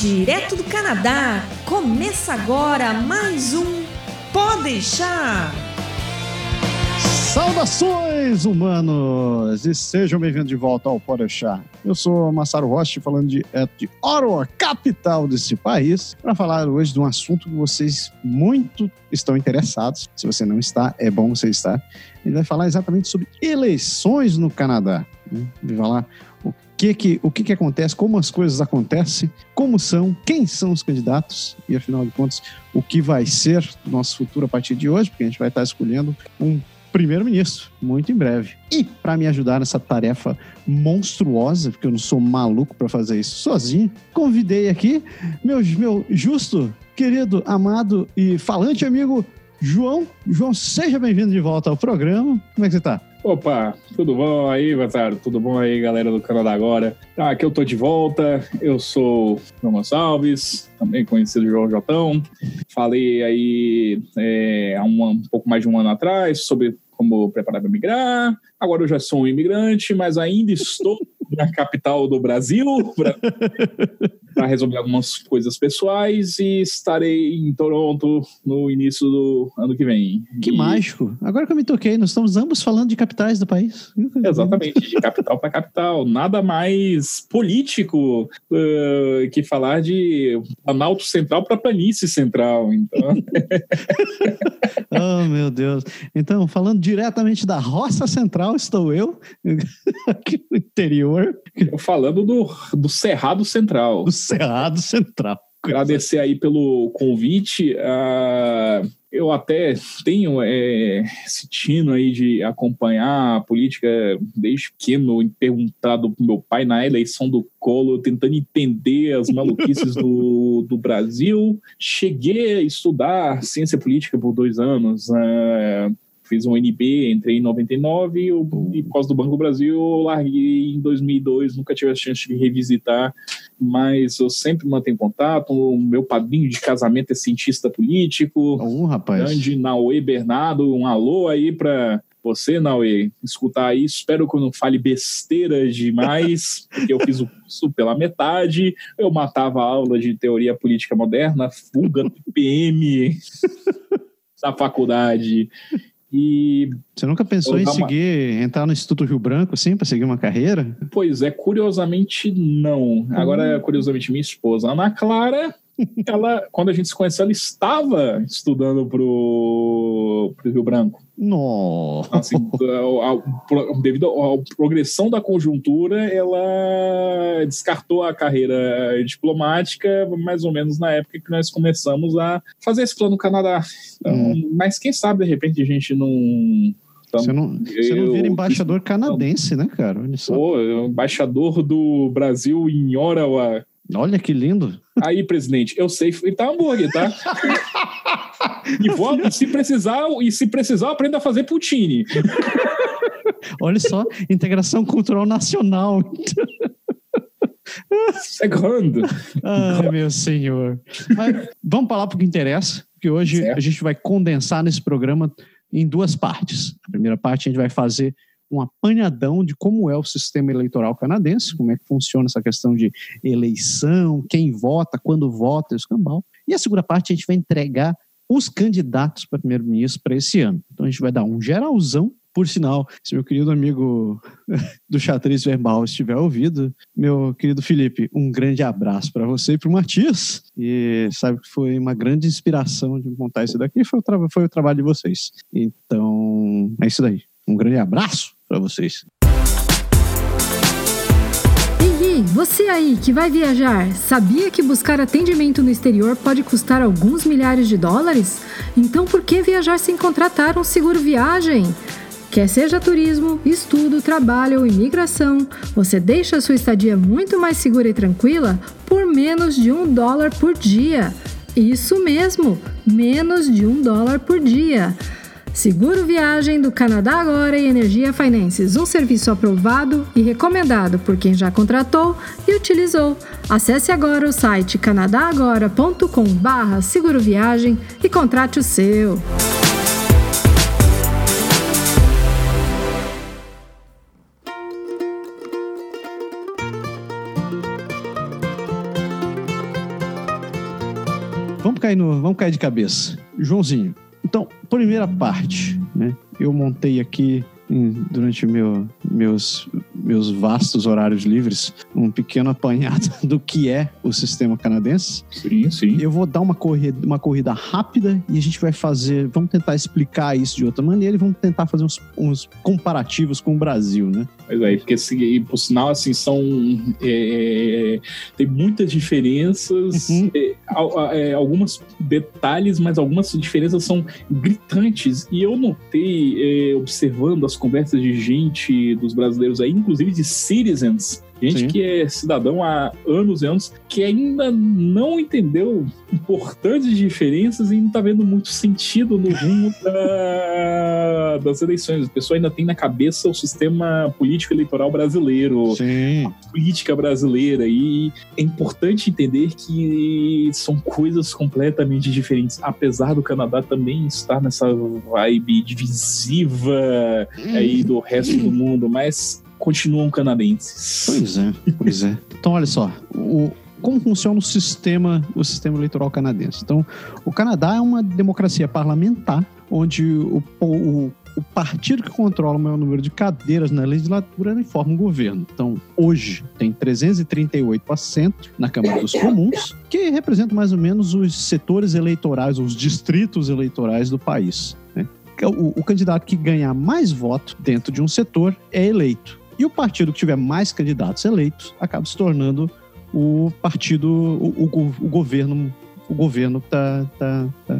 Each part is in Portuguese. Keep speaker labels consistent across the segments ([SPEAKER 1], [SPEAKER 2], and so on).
[SPEAKER 1] Direto do Canadá, começa agora mais um Pode deixar.
[SPEAKER 2] Saudações, humanos! E sejam bem-vindos de volta ao Pode deixar. Eu sou Massaro Rocha, falando de, é, de Ottawa, capital desse país, para falar hoje de um assunto que vocês muito estão interessados. Se você não está, é bom você estar. Gente vai falar exatamente sobre eleições no Canadá. Né? Vai falar que que, o que, que acontece, como as coisas acontecem, como são, quem são os candidatos e, afinal de contas, o que vai ser o nosso futuro a partir de hoje, porque a gente vai estar escolhendo um primeiro-ministro, muito em breve. E para me ajudar nessa tarefa monstruosa, porque eu não sou maluco para fazer isso sozinho, convidei aqui meu, meu justo, querido, amado e falante amigo João. João, seja bem-vindo de volta ao programa. Como é que você está?
[SPEAKER 3] Opa, tudo bom aí, Vassaro? Tudo bom aí, galera do Canadá Agora? Tá, aqui eu tô de volta, eu sou João Gonçalves, também conhecido João Jotão. Falei aí é, há um, um pouco mais de um ano atrás sobre como preparar para migrar. Agora eu já sou um imigrante, mas ainda estou na capital do Brasil para resolver algumas coisas pessoais e estarei em Toronto no início do ano que vem.
[SPEAKER 2] Que
[SPEAKER 3] e...
[SPEAKER 2] mágico! Agora que eu me toquei, nós estamos ambos falando de capitais do país.
[SPEAKER 3] Exatamente, de capital para capital. Nada mais político uh, que falar de Planalto Central para Planície Central. Então.
[SPEAKER 2] oh, meu Deus. Então, falando diretamente da Roça Central, estou eu, aqui no interior.
[SPEAKER 3] Falando do, do Cerrado Central.
[SPEAKER 2] Do Cerrado Central.
[SPEAKER 3] Agradecer aí pelo convite. Uh, eu até tenho é, esse tino aí de acompanhar a política desde pequeno, perguntado pro meu pai na eleição do Collor, tentando entender as maluquices do, do Brasil. Cheguei a estudar ciência política por dois anos. Uh, fiz um NB, entrei em 99 e, e por causa do Banco do Brasil eu larguei em 2002, nunca tive a chance de revisitar, mas eu sempre mantenho contato. O meu padrinho de casamento é cientista político.
[SPEAKER 2] Um rapaz.
[SPEAKER 3] Grande Naue Bernardo, um alô aí para você, Naue, escutar isso. Espero que eu não fale besteira demais, porque eu fiz o curso pela metade. Eu matava a aula de teoria política moderna, fuga do PM da faculdade. E
[SPEAKER 2] você nunca pensou em seguir, uma... entrar no Instituto Rio Branco, assim, para seguir uma carreira?
[SPEAKER 3] Pois é, curiosamente não. Agora, hum. curiosamente, minha esposa, Ana Clara, ela, quando a gente se conheceu, ela estava estudando pro, pro Rio Branco.
[SPEAKER 2] Nossa.
[SPEAKER 3] Assim, a, a, devido à progressão da conjuntura, ela descartou a carreira diplomática mais ou menos na época que nós começamos a fazer esse plano no Canadá. Então, hum. Mas quem sabe, de repente, a gente não
[SPEAKER 2] então, você não, você não vira embaixador canadense, né, cara?
[SPEAKER 3] Olha só. Pô, embaixador do Brasil em Ottawa.
[SPEAKER 2] Olha que lindo.
[SPEAKER 3] Aí, presidente, eu sei fritar hambúrguer, tá? e, vou, e se precisar, e se precisar, aprenda a fazer poutine.
[SPEAKER 2] Olha só, integração cultural nacional.
[SPEAKER 3] Segundo.
[SPEAKER 2] Ai, meu senhor. Mas vamos falar para o que interessa, porque hoje certo. a gente vai condensar nesse programa em duas partes. A primeira parte a gente vai fazer um apanhadão de como é o sistema eleitoral canadense, como é que funciona essa questão de eleição, quem vota, quando vota, escambau. E a segunda parte a gente vai entregar os candidatos para primeiro-ministro para esse ano. Então a gente vai dar um geralzão. Por sinal, se meu querido amigo do Xatriz Verbal estiver ouvido, meu querido Felipe, um grande abraço para você e para o Matias. E sabe que foi uma grande inspiração de montar isso daqui, foi o, foi o trabalho de vocês. Então, é isso daí. Um grande abraço para vocês.
[SPEAKER 4] Você aí que vai viajar, sabia que buscar atendimento no exterior pode custar alguns milhares de dólares? Então por que viajar sem contratar um seguro viagem? Quer seja turismo, estudo, trabalho ou imigração, você deixa a sua estadia muito mais segura e tranquila por menos de um dólar por dia. Isso mesmo, menos de um dólar por dia. Seguro Viagem do Canadá Agora e Energia Finances, um serviço aprovado e recomendado por quem já contratou e utilizou. Acesse agora o site canadagora.com/seguro viagem e contrate o seu.
[SPEAKER 2] vamos cair, no, vamos cair de cabeça. Joãozinho, então, primeira parte, né? Eu montei aqui durante meu, meus, meus vastos horários livres, um pequeno apanhado do que é o sistema canadense.
[SPEAKER 3] Sim, sim.
[SPEAKER 2] Eu vou dar uma corrida, uma corrida rápida e a gente vai fazer, vamos tentar explicar isso de outra maneira e vamos tentar fazer uns, uns comparativos com o Brasil, né?
[SPEAKER 3] Pois é, porque assim, por sinal, assim, são. É, tem muitas diferenças, uhum. é, é, algumas detalhes, mas algumas diferenças são gritantes. E eu notei, é, observando as conversas de gente dos brasileiros aí, inclusive de citizens, Gente Sim. que é cidadão há anos e anos, que ainda não entendeu importantes diferenças e não está vendo muito sentido no rumo da, das eleições. A pessoa ainda tem na cabeça o sistema político eleitoral brasileiro,
[SPEAKER 2] Sim.
[SPEAKER 3] a política brasileira. E é importante entender que são coisas completamente diferentes. Apesar do Canadá também estar nessa vibe divisiva aí do resto do mundo, mas continuam canadenses.
[SPEAKER 2] Pois é, pois é. Então, olha só, o, como funciona o sistema, o sistema eleitoral canadense. Então, o Canadá é uma democracia parlamentar, onde o, o, o partido que controla o maior número de cadeiras na legislatura informa o governo. Então, hoje, tem 338 assentos na Câmara dos Comuns, que representam mais ou menos os setores eleitorais, os distritos eleitorais do país. Né? O, o candidato que ganhar mais voto dentro de um setor é eleito. E o partido que tiver mais candidatos eleitos acaba se tornando o partido, o, o, o governo, o governo tá, tá, tá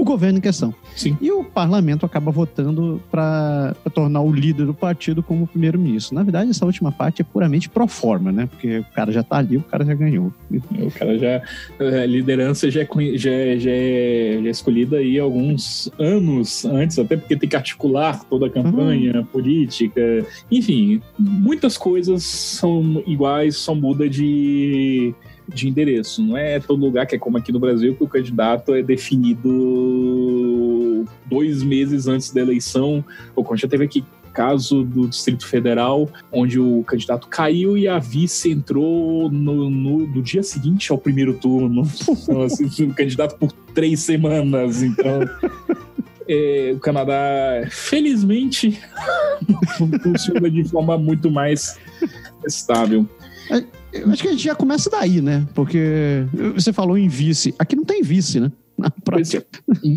[SPEAKER 2] o governo em questão.
[SPEAKER 3] Sim.
[SPEAKER 2] E o parlamento acaba votando para tornar o líder do partido como primeiro-ministro. Na verdade, essa última parte é puramente pro forma, né? Porque o cara já tá ali, o cara já ganhou.
[SPEAKER 3] O cara já. A liderança já é, já, é, já, é, já é escolhida aí alguns anos antes, até porque tem que articular toda a campanha uhum. política. Enfim, muitas coisas são iguais, só muda de de endereço. Não é todo lugar que é como aqui no Brasil que o candidato é definido dois meses antes da eleição. Ou quando já teve aqui caso do Distrito Federal, onde o candidato caiu e a vice entrou no, no, no dia seguinte ao primeiro turno. Então, assim, o candidato por três semanas. Então. É, o Canadá, felizmente, funciona de forma muito mais estável.
[SPEAKER 2] Eu acho que a gente já começa daí, né? Porque você falou em vice. Aqui não tem vice, né?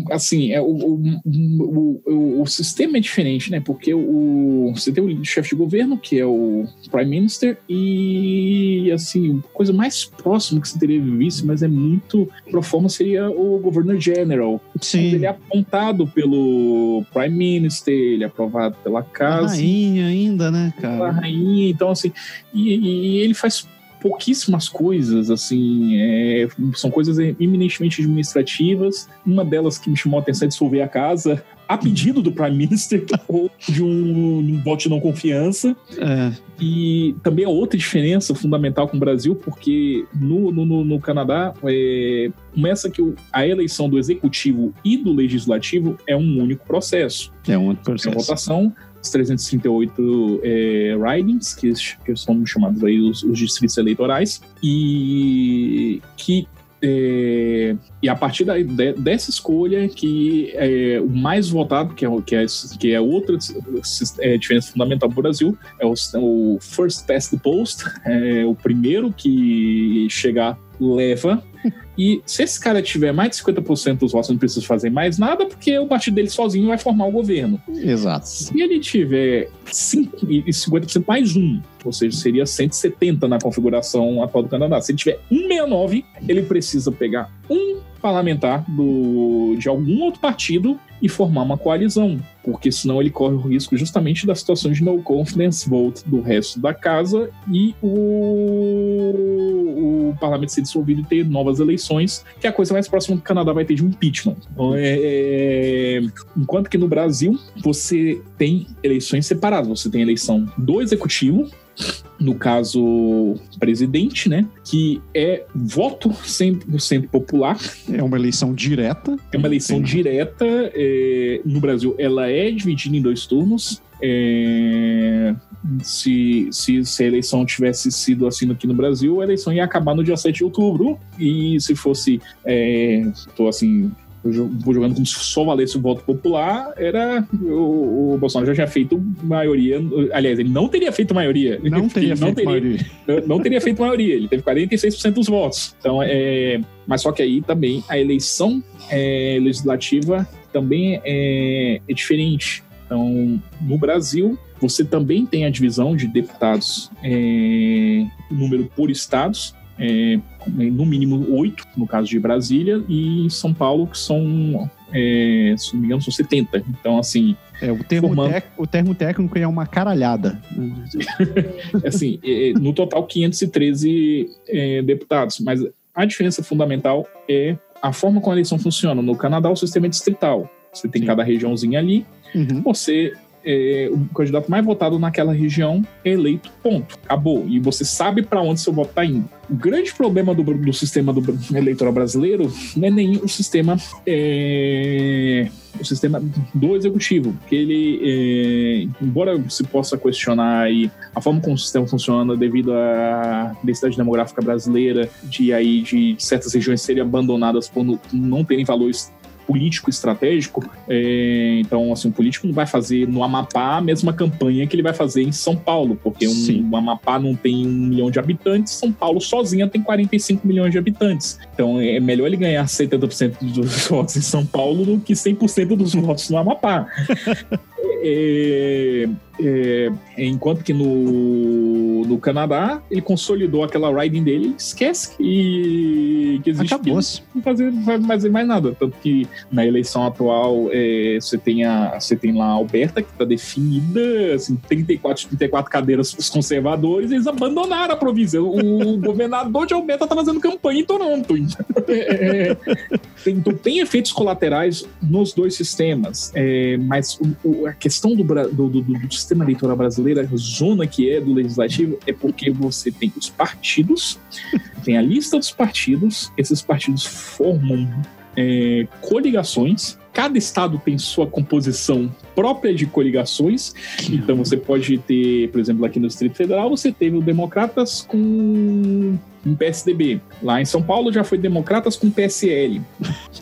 [SPEAKER 3] É, assim, é, o, o, o, o, sistema é diferente, né? Porque o, você tem o chefe de governo, que é o Prime Minister, e assim, a coisa mais próxima que você teria vice, mas é muito pro forma, seria o Governor General.
[SPEAKER 2] Sim.
[SPEAKER 3] Ele é apontado pelo Prime Minister, ele é aprovado pela casa.
[SPEAKER 2] A rainha ainda, né,
[SPEAKER 3] cara? A rainha, então assim, e, e ele faz pouquíssimas coisas, assim, é, são coisas eminentemente administrativas. Uma delas que me chamou a atenção é dissolver a casa a pedido do Prime Minister ou de um, um voto de não confiança.
[SPEAKER 2] É.
[SPEAKER 3] E também é outra diferença fundamental com o Brasil, porque no, no, no Canadá é, começa que a eleição do executivo e do legislativo é um único processo.
[SPEAKER 2] É um único processo. É
[SPEAKER 3] uma votação os 338 é, ridings, que, que são chamados aí os, os distritos eleitorais, e que é, e a partir da, de, dessa escolha que é, o mais votado, que é, que é, que é outra é, diferença fundamental para o Brasil, é o, o first past the post, é, o primeiro que chegar leva. E se esse cara tiver mais de 50% dos votos, não precisa fazer mais nada, porque o partido dele sozinho vai formar o governo.
[SPEAKER 2] Exato.
[SPEAKER 3] Se ele tiver 5, e 50% mais um, ou seja, seria 170 na configuração atual do Canadá. Se ele tiver 169, ele precisa pegar um parlamentar do, de algum outro partido e formar uma coalizão, porque senão ele corre o risco justamente da situação de no confidence vote do resto da casa e o, o parlamento ser dissolvido e ter novas eleições, que é a coisa mais próxima que o Canadá vai ter de um impeachment. Então, é, é, enquanto que no Brasil você tem eleições separadas, você tem eleição do executivo, no caso presidente, né, que é voto 100% popular.
[SPEAKER 2] É uma eleição direta.
[SPEAKER 3] É uma eleição Sim. direta. É, no Brasil, ela é dividida em dois turnos. É, se, se, se a eleição tivesse sido assim aqui no Brasil, a eleição ia acabar no dia 7 de outubro. E se fosse, estou é, assim, jogando como se só valesse o voto popular, era o, o, Bolsonaro já tinha feito maioria. Aliás, ele não teria feito maioria.
[SPEAKER 2] Não teria feito
[SPEAKER 3] teria,
[SPEAKER 2] maioria.
[SPEAKER 3] Não, não, teria feito maioria. Ele teve 46% dos votos. Então, é, mas só que aí também a eleição é, legislativa também é, é diferente. Então, no Brasil, você também tem a divisão de deputados, é, número por estados, é, no mínimo oito, no caso de Brasília, e São Paulo, que são, é, se não me engano, são 70. Então, assim.
[SPEAKER 2] É, o, termo formando... tec, o termo técnico é uma caralhada.
[SPEAKER 3] assim, é, no total, 513 é, deputados, mas a diferença fundamental é a forma como a eleição funciona. No Canadá, o sistema é distrital. Você tem Sim. cada regiãozinha ali. Uhum. Você é, o candidato mais votado naquela região é eleito, ponto. Acabou. E você sabe para onde seu voto está indo. O grande problema do, do sistema do eleitoral brasileiro não é nem o sistema é, o sistema do executivo, porque ele, é, embora se possa questionar a forma como o sistema funciona devido à densidade demográfica brasileira, de aí de certas regiões serem abandonadas por não terem valores político estratégico. É, então, assim, o político não vai fazer no Amapá a mesma campanha que ele vai fazer em São Paulo, porque um, o Amapá não tem um milhão de habitantes, São Paulo sozinha tem 45 milhões de habitantes. Então, é melhor ele ganhar 70% dos votos em São Paulo do que 100% dos votos no Amapá. é, é, enquanto que no, no Canadá ele consolidou aquela riding dele, esquece que, que existe.
[SPEAKER 2] Acabou-se.
[SPEAKER 3] Não fazer, vai fazer mais nada. Tanto que na eleição atual é, você, tem a, você tem lá a Alberta, que está definida, assim, 34, 34 cadeiras para os conservadores, eles abandonaram a província. O governador de Alberta está fazendo campanha em Toronto. É, é, tem, então tem efeitos colaterais nos dois sistemas, mas o, o, a questão do, do, do, do sistema eleitoral brasileiro, a zona que é do legislativo, é porque você tem os partidos, tem a lista dos partidos, esses partidos formam é, coligações. Cada estado tem sua composição própria de coligações. Então você pode ter, por exemplo, aqui no Distrito Federal, você teve o Democratas com um PSDB. Lá em São Paulo já foi Democratas com PSL.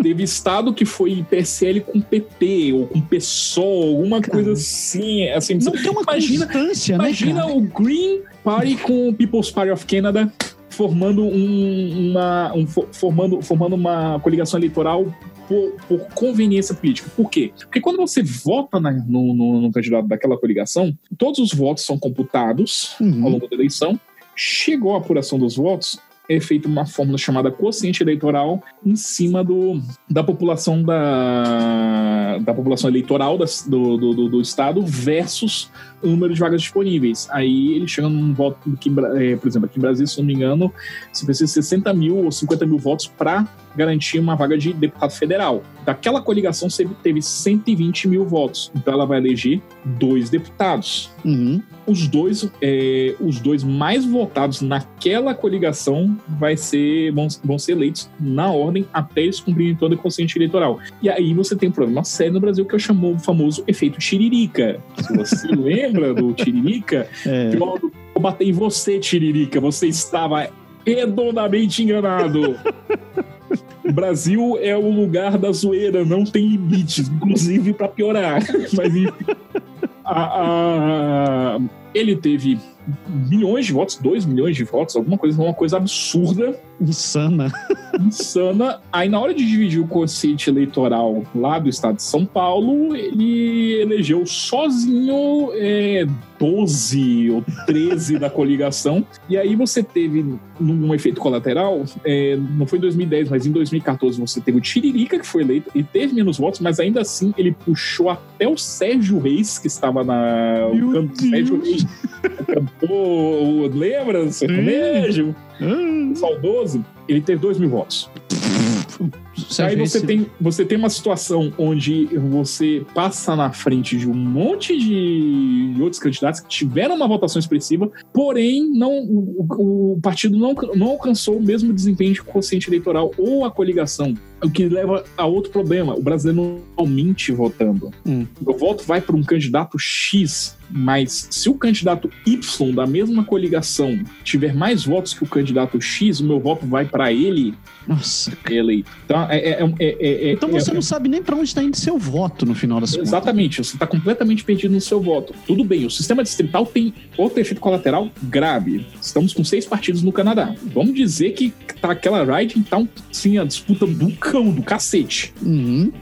[SPEAKER 3] Teve estado que foi PSL com PT ou com PSOL, alguma cara, coisa assim. assim
[SPEAKER 2] não tem uma imagina,
[SPEAKER 3] constância, né, Imagina
[SPEAKER 2] né,
[SPEAKER 3] o Green Party com o People's Party of Canada formando um, uma, um, formando, formando uma coligação eleitoral por, por, conveniência política. Por quê? Porque quando você vota na, no, no, no, candidato daquela coligação, todos os votos são computados uhum. ao longo da eleição. Chegou a apuração dos votos, é feita uma fórmula chamada quociente eleitoral em cima do, da população da, da população eleitoral das, do, do, do, estado versus o número de vagas disponíveis. Aí ele chega num voto que, é, por exemplo, aqui em Brasil, se não me engano, você precisa de 60 mil ou 50 mil votos para garantir uma vaga de deputado federal. Daquela coligação teve 120 mil votos. Então ela vai eleger dois deputados.
[SPEAKER 2] Uhum.
[SPEAKER 3] Os dois, é, os dois mais votados naquela coligação vai ser, vão, vão ser eleitos na ordem até eles cumprirem toda a consciência eleitoral. E aí você tem um problema sério no Brasil que eu chamo o famoso efeito tiririca. Se você lembra do tiririca, é. eu, eu batei em você, tiririca. Você estava redondamente enganado. O Brasil é o lugar da zoeira, não tem limites, inclusive para piorar. Mas enfim, a, a, ele teve milhões de votos, 2 milhões de votos, alguma coisa, uma coisa absurda.
[SPEAKER 2] Insana.
[SPEAKER 3] Insana. Aí, na hora de dividir o consciente eleitoral lá do estado de São Paulo, ele elegeu sozinho é, 12 ou 13 da coligação. E aí você teve, num efeito colateral, é, não foi em 2010, mas em 2014, você teve o Tiririca, que foi eleito, e teve menos votos, mas ainda assim ele puxou até o Sérgio Reis, que estava na.
[SPEAKER 2] Meu
[SPEAKER 3] o Sérgio Reis, cantor, lembra? Sertanejo? Hum. Saudoso. Ele teve 2 mil votos. Aí você tem, você tem uma situação onde você passa na frente de um monte de outros candidatos que tiveram uma votação expressiva, porém não, o, o partido não, não alcançou o mesmo desempenho de consciente eleitoral ou a coligação. O que leva a outro problema. O brasileiro não mente votando.
[SPEAKER 2] Hum.
[SPEAKER 3] O voto vai para um candidato X Mas se o candidato Y da mesma coligação tiver mais votos que o candidato X, o meu voto vai para ele
[SPEAKER 2] Nossa.
[SPEAKER 3] eleito. Então, é, é, é,
[SPEAKER 2] então você não sabe nem para onde está indo seu voto no final das
[SPEAKER 3] Exatamente, contas. você está completamente perdido no seu voto. Tudo bem, o sistema distrital tem outro efeito colateral grave. Estamos com seis partidos no Canadá. Vamos dizer que tá aquela ride, então, sim, a disputa do cão, do cacete.
[SPEAKER 2] Uhum.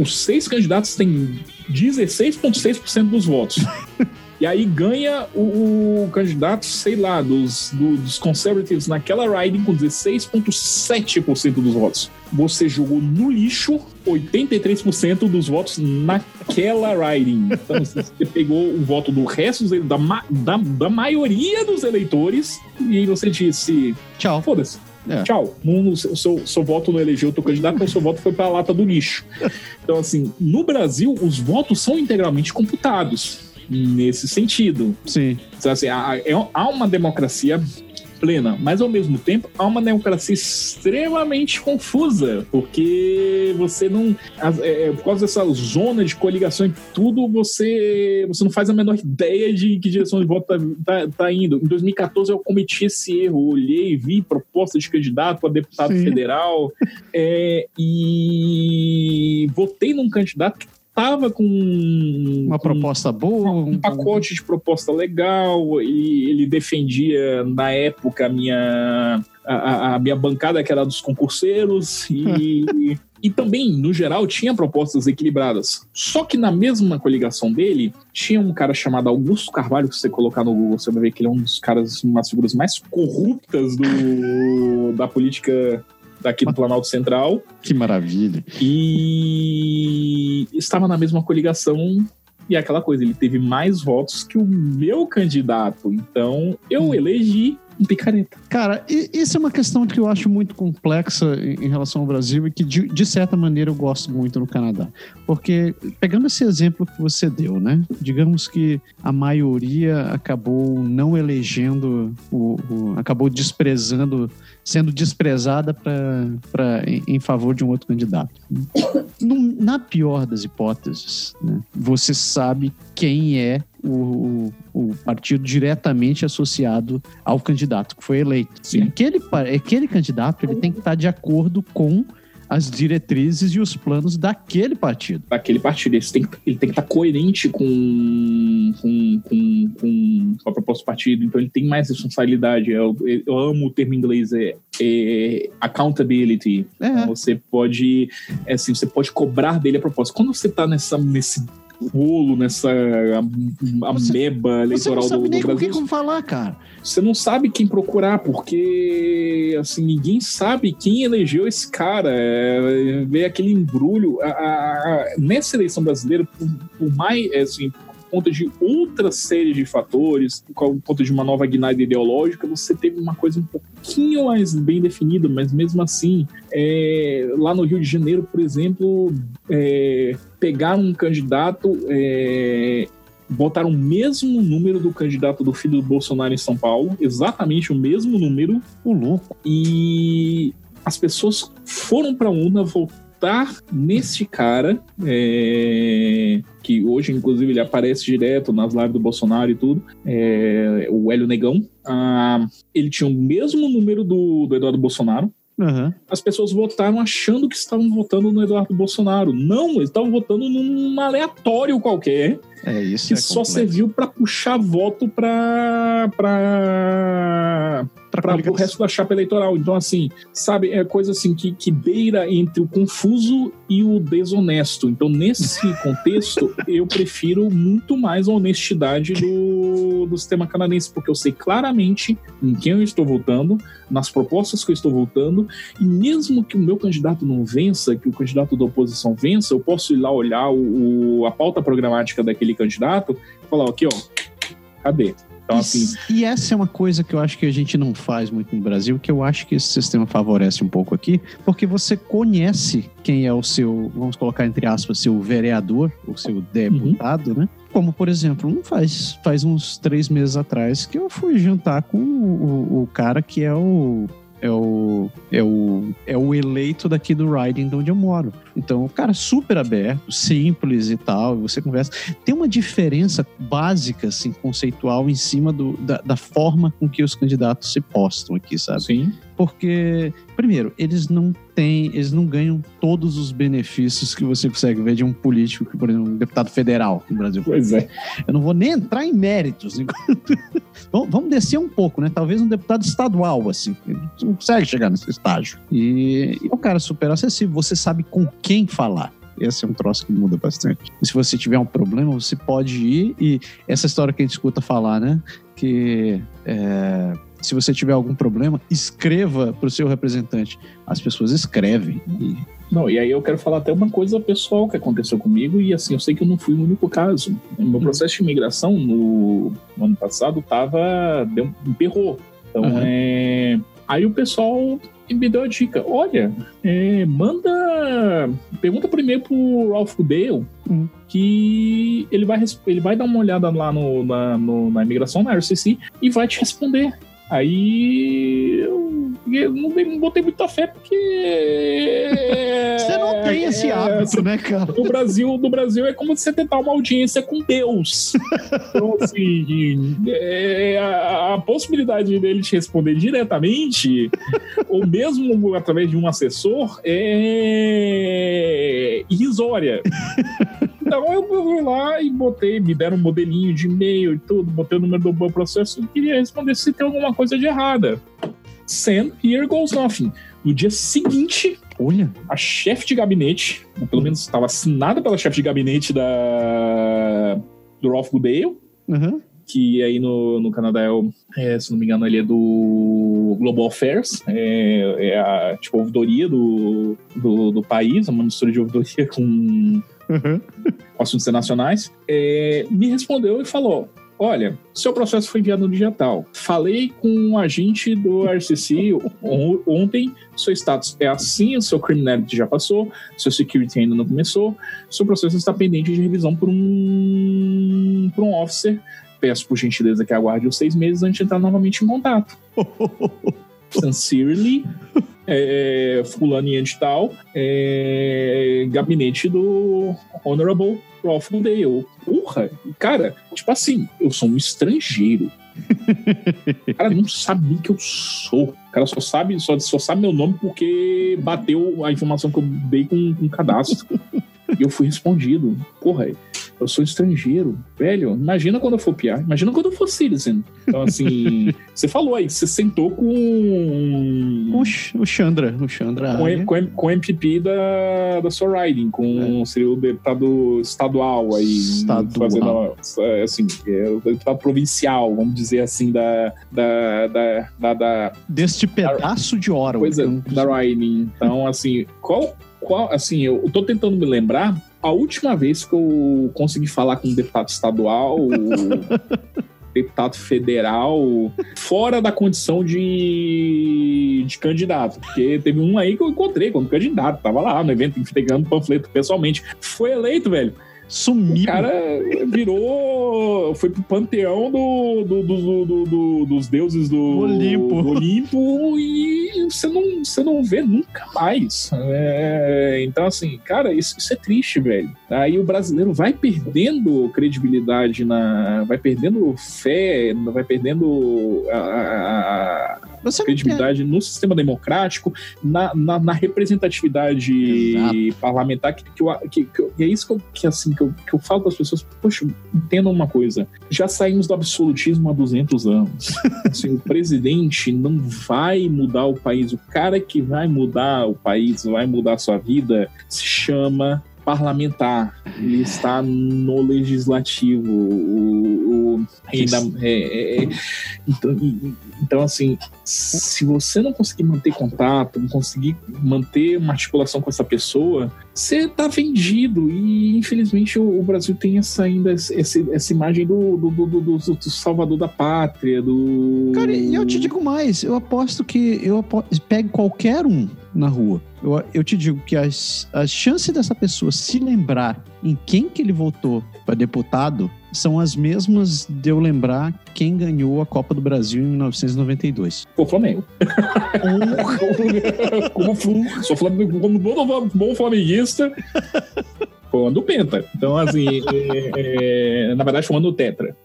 [SPEAKER 3] Os seis candidatos têm 16,6% dos votos. E aí ganha o, o candidato, sei lá, dos, do, dos conservatives naquela riding com 16,7% dos votos. Você jogou no lixo 83% dos votos naquela riding. Então, você pegou o voto do resto da, da, da maioria dos eleitores e você disse:
[SPEAKER 2] Tchau.
[SPEAKER 3] Foda-se. É. Tchau. O seu, seu voto não elegeu o teu candidato, então seu voto foi para a lata do lixo. Então, assim, no Brasil, os votos são integralmente computados nesse sentido.
[SPEAKER 2] Sim.
[SPEAKER 3] Então, assim, há, há uma democracia plena, mas ao mesmo tempo há uma democracia extremamente confusa, porque você não, é, é, por causa dessa zona de coligação e tudo, você, você não faz a menor ideia de que direção de voto tá, tá, tá indo. Em 2014 eu cometi esse erro, olhei, vi proposta de candidato a deputado Sim. federal é, e votei num candidato que tava com
[SPEAKER 2] uma com proposta boa,
[SPEAKER 3] um, pacote de proposta legal e ele defendia na época a minha a, a minha bancada que era dos concurseiros e E também, no geral, tinha propostas equilibradas. Só que na mesma coligação dele, tinha um cara chamado Augusto Carvalho, que você colocar no Google, você vai ver que ele é um dos caras, umas figuras mais corruptas do, da política daqui do Planalto Central.
[SPEAKER 2] Que maravilha.
[SPEAKER 3] E estava na mesma coligação e aquela coisa, ele teve mais votos que o meu candidato. Então, eu hum. elegi um picareta.
[SPEAKER 2] Cara, isso é uma questão que eu acho muito complexa em relação ao Brasil e que, de, de, certa maneira, eu gosto muito no Canadá. Porque, pegando esse exemplo que você deu, né? Digamos que a maioria acabou não elegendo, o, o acabou desprezando sendo desprezada pra, pra, em, em favor de um outro candidato. Na pior das hipóteses, né, você sabe quem é o, o, partido diretamente associado ao candidato que foi eleito. Sim. Aquele, aquele candidato ele tem que estar de acordo com as diretrizes e os planos daquele partido.
[SPEAKER 3] Daquele partido. Ele tem, ele tem que estar coerente com, com, com, com a proposta do partido, então ele tem mais responsabilidade. Eu, eu amo o termo em inglês, é, é accountability. É. Então você pode, é assim, você pode cobrar dele a proposta. Quando você está nessa, nesse rolo, nessa ameba eleitoral
[SPEAKER 2] você não sabe
[SPEAKER 3] do,
[SPEAKER 2] nem
[SPEAKER 3] do Brasil.
[SPEAKER 2] Com como falar, cara.
[SPEAKER 3] Você não sabe quem procurar, porque assim, ninguém sabe quem elegeu esse cara. É, vê aquele embrulho. A, a, nessa eleição brasileira, por, por mais é, assim, conta de outra série de fatores, por conta de uma nova guinada ideológica, você teve uma coisa um pouquinho mais bem definida, mas mesmo assim, é, lá no Rio de Janeiro, por exemplo, é, pegar um candidato. É, botaram o mesmo número do candidato do filho do Bolsonaro em São Paulo, exatamente o mesmo número,
[SPEAKER 2] o louco.
[SPEAKER 3] E as pessoas foram para a urna, votar neste cara, é, que hoje, inclusive, ele aparece direto nas lives do Bolsonaro e tudo, é, o Hélio Negão. Ah, ele tinha o mesmo número do, do Eduardo Bolsonaro,
[SPEAKER 2] Uhum.
[SPEAKER 3] As pessoas votaram achando que estavam votando no Eduardo Bolsonaro. Não, eles estavam votando num aleatório qualquer.
[SPEAKER 2] É isso.
[SPEAKER 3] Que
[SPEAKER 2] é
[SPEAKER 3] só serviu para puxar voto para para o resto da chapa eleitoral. Então, assim, sabe, é coisa assim que, que beira entre o confuso e o desonesto. Então, nesse contexto, eu prefiro muito mais a honestidade do, do sistema canadense, porque eu sei claramente em quem eu estou votando, nas propostas que eu estou votando, e mesmo que o meu candidato não vença, que o candidato da oposição vença, eu posso ir lá olhar o, o a pauta programática daquele candidato e falar, aqui, ó, cadê?
[SPEAKER 2] Então, assim... E essa é uma coisa que eu acho que a gente não faz muito no Brasil, que eu acho que esse sistema favorece um pouco aqui, porque você conhece quem é o seu, vamos colocar entre aspas, seu vereador, o seu deputado, uhum. né? Como, por exemplo, não faz, faz uns três meses atrás que eu fui jantar com o, o, o cara que é o é o, é o, é o eleito daqui do riding de onde eu moro. Então, cara super aberto, simples e tal, você conversa. Tem uma diferença básica, assim, conceitual em cima do, da, da forma com que os candidatos se postam aqui, sabe?
[SPEAKER 3] Sim.
[SPEAKER 2] Porque, primeiro, eles não têm, eles não ganham todos os benefícios que você consegue ver de um político, por exemplo, um deputado federal no Brasil.
[SPEAKER 3] Pois é.
[SPEAKER 2] Eu não vou nem entrar em méritos. Vamos descer um pouco, né? Talvez um deputado estadual, assim. Você não consegue chegar nesse estágio. E, e é um cara super acessível. Você sabe com quem falar. Esse é um troço que muda bastante. E se você tiver um problema, você pode ir e essa história que a gente escuta falar, né? Que é, se você tiver algum problema, escreva para o seu representante. As pessoas escrevem. E...
[SPEAKER 3] Não, e aí eu quero falar até uma coisa pessoal que aconteceu comigo, e assim, eu sei que eu não fui o único caso. No meu processo de imigração, no, no ano passado, tava. Deu, emperrou. Então, uhum. é. Aí o pessoal me deu a dica: olha, é, manda. Pergunta primeiro pro Ralph Dale uhum. que ele vai, ele vai dar uma olhada lá no, na, no, na imigração, na RCC, e vai te responder. Aí eu, eu não, não botei muita fé porque.
[SPEAKER 2] Você não tem esse é, hábito, é, né, cara?
[SPEAKER 3] No Brasil, no Brasil é como você tentar uma audiência com Deus. Então, assim, é, a, a, possibilidade dele te responder diretamente, ou mesmo através de um assessor, é irrisória. Então eu fui lá e botei, me deram um modelinho de e-mail e tudo, botei o número do meu processo e queria responder se tem alguma coisa de errada. Send, here goes nothing. No dia seguinte,
[SPEAKER 2] Olha.
[SPEAKER 3] a chefe de gabinete, ou pelo menos estava assinada pela chefe de gabinete da do Ralph Goodale,
[SPEAKER 2] uhum.
[SPEAKER 3] que aí no, no Canadá é, é, se não me engano, ele é do Global Affairs, é, é a tipo, ouvidoria do, do, do país, uma mistura de ouvidoria com uhum. assuntos internacionais, é, me respondeu e falou: Olha, seu processo foi enviado no digital. Falei com um agente do RCC ontem. Seu status é assim, seu criminality já passou, seu security ainda não começou. Seu processo está pendente de revisão por um, por um officer. Peço por gentileza que aguarde os seis meses antes de entrar novamente em contato. Sincerely, é, fulano de tal, é, gabinete do Honorable Ralph Dale. Porra, cara, tipo assim, eu sou um estrangeiro. O cara não sabe que eu sou. O cara só sabe, só, só sabe meu nome porque bateu a informação que eu dei com, com cadastro. e eu fui respondido. Porra, eu sou estrangeiro, velho. Imagina quando eu for piar, imagina quando eu for citizen. Então, assim, você falou aí, você sentou com.
[SPEAKER 2] O, o Chandra, o Chandra.
[SPEAKER 3] Com, com, com o MPP da, da sua riding, com é. seria o deputado estadual aí.
[SPEAKER 2] Estadual. Fazendo,
[SPEAKER 3] assim, é, o deputado provincial, vamos dizer assim, da. da, da, da, da
[SPEAKER 2] Deste pedaço
[SPEAKER 3] da,
[SPEAKER 2] de hora.
[SPEAKER 3] Pois é, da riding. Então, assim, qual. Qual, assim, eu tô tentando me lembrar a última vez que eu consegui falar com um deputado estadual, deputado federal, fora da condição de, de candidato. Porque teve um aí que eu encontrei como candidato, tava lá no evento entregando panfleto pessoalmente. Foi eleito, velho.
[SPEAKER 2] Sumiu.
[SPEAKER 3] O cara virou. Foi pro panteão do, do, do, do dos deuses do
[SPEAKER 2] Olimpo.
[SPEAKER 3] Olimpo e você não, você não vê nunca mais. É, então, assim, cara, isso, isso é triste, velho. Aí o brasileiro vai perdendo credibilidade, na, vai perdendo fé, vai perdendo a, a, a credibilidade no sistema democrático, na, na, na representatividade Exato. parlamentar, que, que, que, que, é isso que, eu, que, assim, que, eu, que eu falo para as pessoas, poxa, entendam uma coisa, já saímos do absolutismo há 200 anos. assim, o presidente não vai mudar o país, o cara que vai mudar o país, vai mudar a sua vida, se chama parlamentar, ele está no legislativo. O, o ainda, é, é, então, então, assim, se você não conseguir manter contato, não conseguir manter uma articulação com essa pessoa, você tá vendido. E infelizmente o, o Brasil tem essa ainda essa, essa imagem do, do, do, do, do salvador da pátria, do.
[SPEAKER 2] Cara, e eu te digo mais, eu aposto que eu aposto, pego qualquer um na rua. Eu, eu te digo que as, as chances dessa pessoa se lembrar em quem que ele votou para deputado são as mesmas de eu lembrar quem ganhou a Copa do Brasil em 1992.
[SPEAKER 3] Pô, Flamengo. como, como, sou Flamengo, como bom, bom flamenguista, foi o ano do Penta. Então, assim, é, é, na verdade foi o ano do Tetra.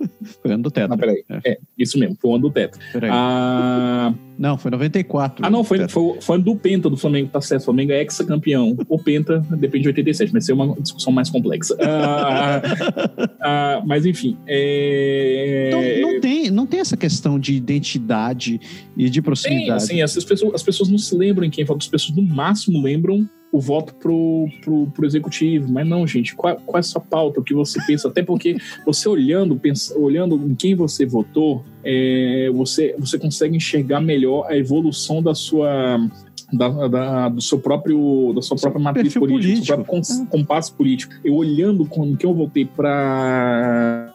[SPEAKER 2] Foi o ano do Tetra.
[SPEAKER 3] Não, peraí. É. é, isso mesmo, foi o ano do Tetra.
[SPEAKER 2] Ah, não, foi 94.
[SPEAKER 3] Ah, não, foi, foi, foi do Penta do Flamengo, tá certo. O Flamengo é ex-campeão. O Penta depende de 87, mas isso é uma discussão mais complexa. Ah, ah, mas, enfim. É...
[SPEAKER 2] Então, não tem, não tem essa questão de identidade e de proximidade. Tem,
[SPEAKER 3] assim, as pessoas, as pessoas não se lembram em quem fala, as pessoas no máximo lembram o voto pro, pro, pro executivo. Mas não, gente, qual, qual é a sua pauta? O que você pensa? Até porque você olhando, pensa, olhando em quem você votou, é, você, você consegue enxergar melhor a evolução da sua da, da, do seu próprio da sua própria matriz política, do seu próprio compasso político. Eu olhando quando que eu voltei para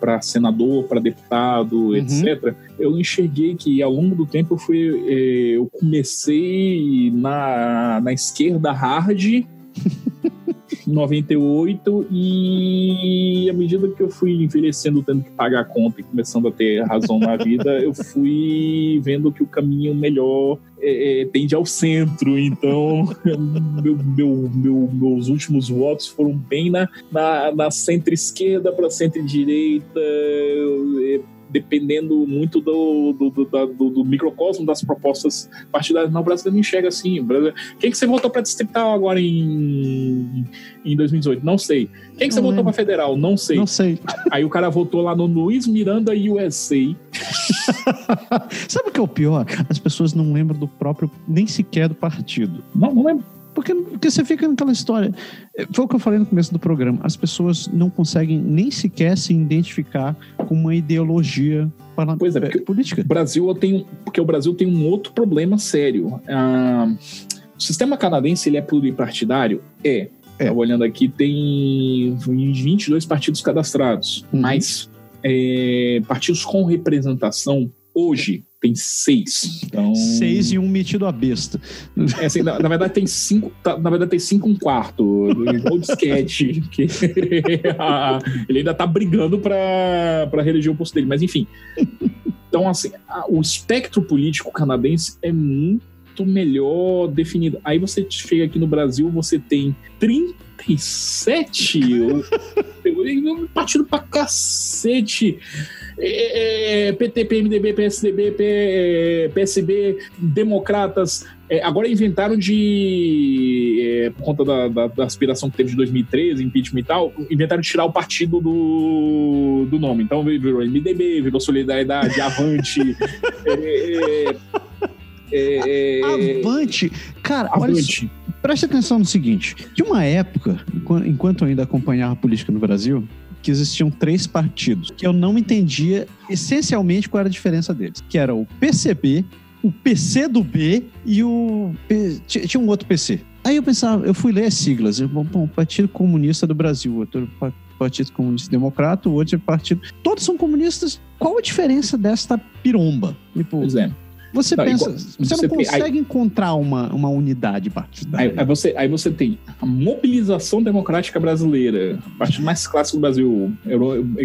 [SPEAKER 3] para senador, para deputado, uhum. etc. Eu enxerguei que ao longo do tempo eu fui eh, eu comecei na, na esquerda hard 98 e à medida que eu fui envelhecendo, tendo que pagar a conta e começando a ter razão na vida, eu fui vendo que o caminho melhor é, é, tende ao centro. Então, meu, meu, meu, meus últimos votos foram bem na, na, na centro-esquerda para centro-direita dependendo muito do, do, do, do, do microcosmo das propostas partidárias. Não, o Brasil não enxerga assim. Quem que você votou para distrital agora em, em 2018? Não sei. Quem que você votou para federal? Não sei.
[SPEAKER 2] Não sei.
[SPEAKER 3] Aí o cara votou lá no Luiz Miranda USA.
[SPEAKER 2] Sabe o que é o pior? As pessoas não lembram do próprio, nem sequer do partido.
[SPEAKER 3] Não, não lembro.
[SPEAKER 2] Porque, porque você fica naquela história. Foi o que eu falei no começo do programa. As pessoas não conseguem nem sequer se identificar com uma ideologia para,
[SPEAKER 3] pois é, porque política. O Brasil tem, porque o Brasil tem um outro problema sério. Ah, o sistema canadense ele é pluripartidário? É. É. olhando aqui, tem 22 partidos cadastrados, uhum. mas é, partidos com representação hoje tem seis. Então...
[SPEAKER 2] Seis e um metido a besta.
[SPEAKER 3] É, assim, na, na, verdade tem cinco. Tá, na verdade tem cinco um quarto. Igual disquete. que ele ainda tá brigando para reeleger o posto dele. Mas enfim. Então, assim, a, o espectro político canadense é muito melhor definido. Aí você chega aqui no Brasil, você tem 37 partido pra cacete. É, é, PT, PMDB, PSDB, PSB, democratas. É, agora inventaram de, é, por conta da, da, da, aspiração que teve de 2013, impeachment e tal, inventaram de tirar o partido do, do nome. Então virou MDB, virou Solidariedade, Avante. É,
[SPEAKER 2] é, Avante! Cara, Avante. olha preste atenção no seguinte: de uma época, enquanto eu ainda acompanhava a política no Brasil, que existiam três partidos, que eu não entendia essencialmente qual era a diferença deles, que era o PCB, o PC do B e o... tinha um outro PC. Aí eu pensava, eu fui ler as siglas, eu, bom, Partido Comunista do Brasil, outro Partido Comunista Democrata, outro é Partido... Todos são comunistas. Qual a diferença desta piromba?
[SPEAKER 3] Tipo, pois é.
[SPEAKER 2] Você não, pensa, você, você, não consegue tem, aí, encontrar uma, uma unidade partidária.
[SPEAKER 3] Aí, aí, você, aí você tem a mobilização democrática brasileira, o partido mais clássico do Brasil,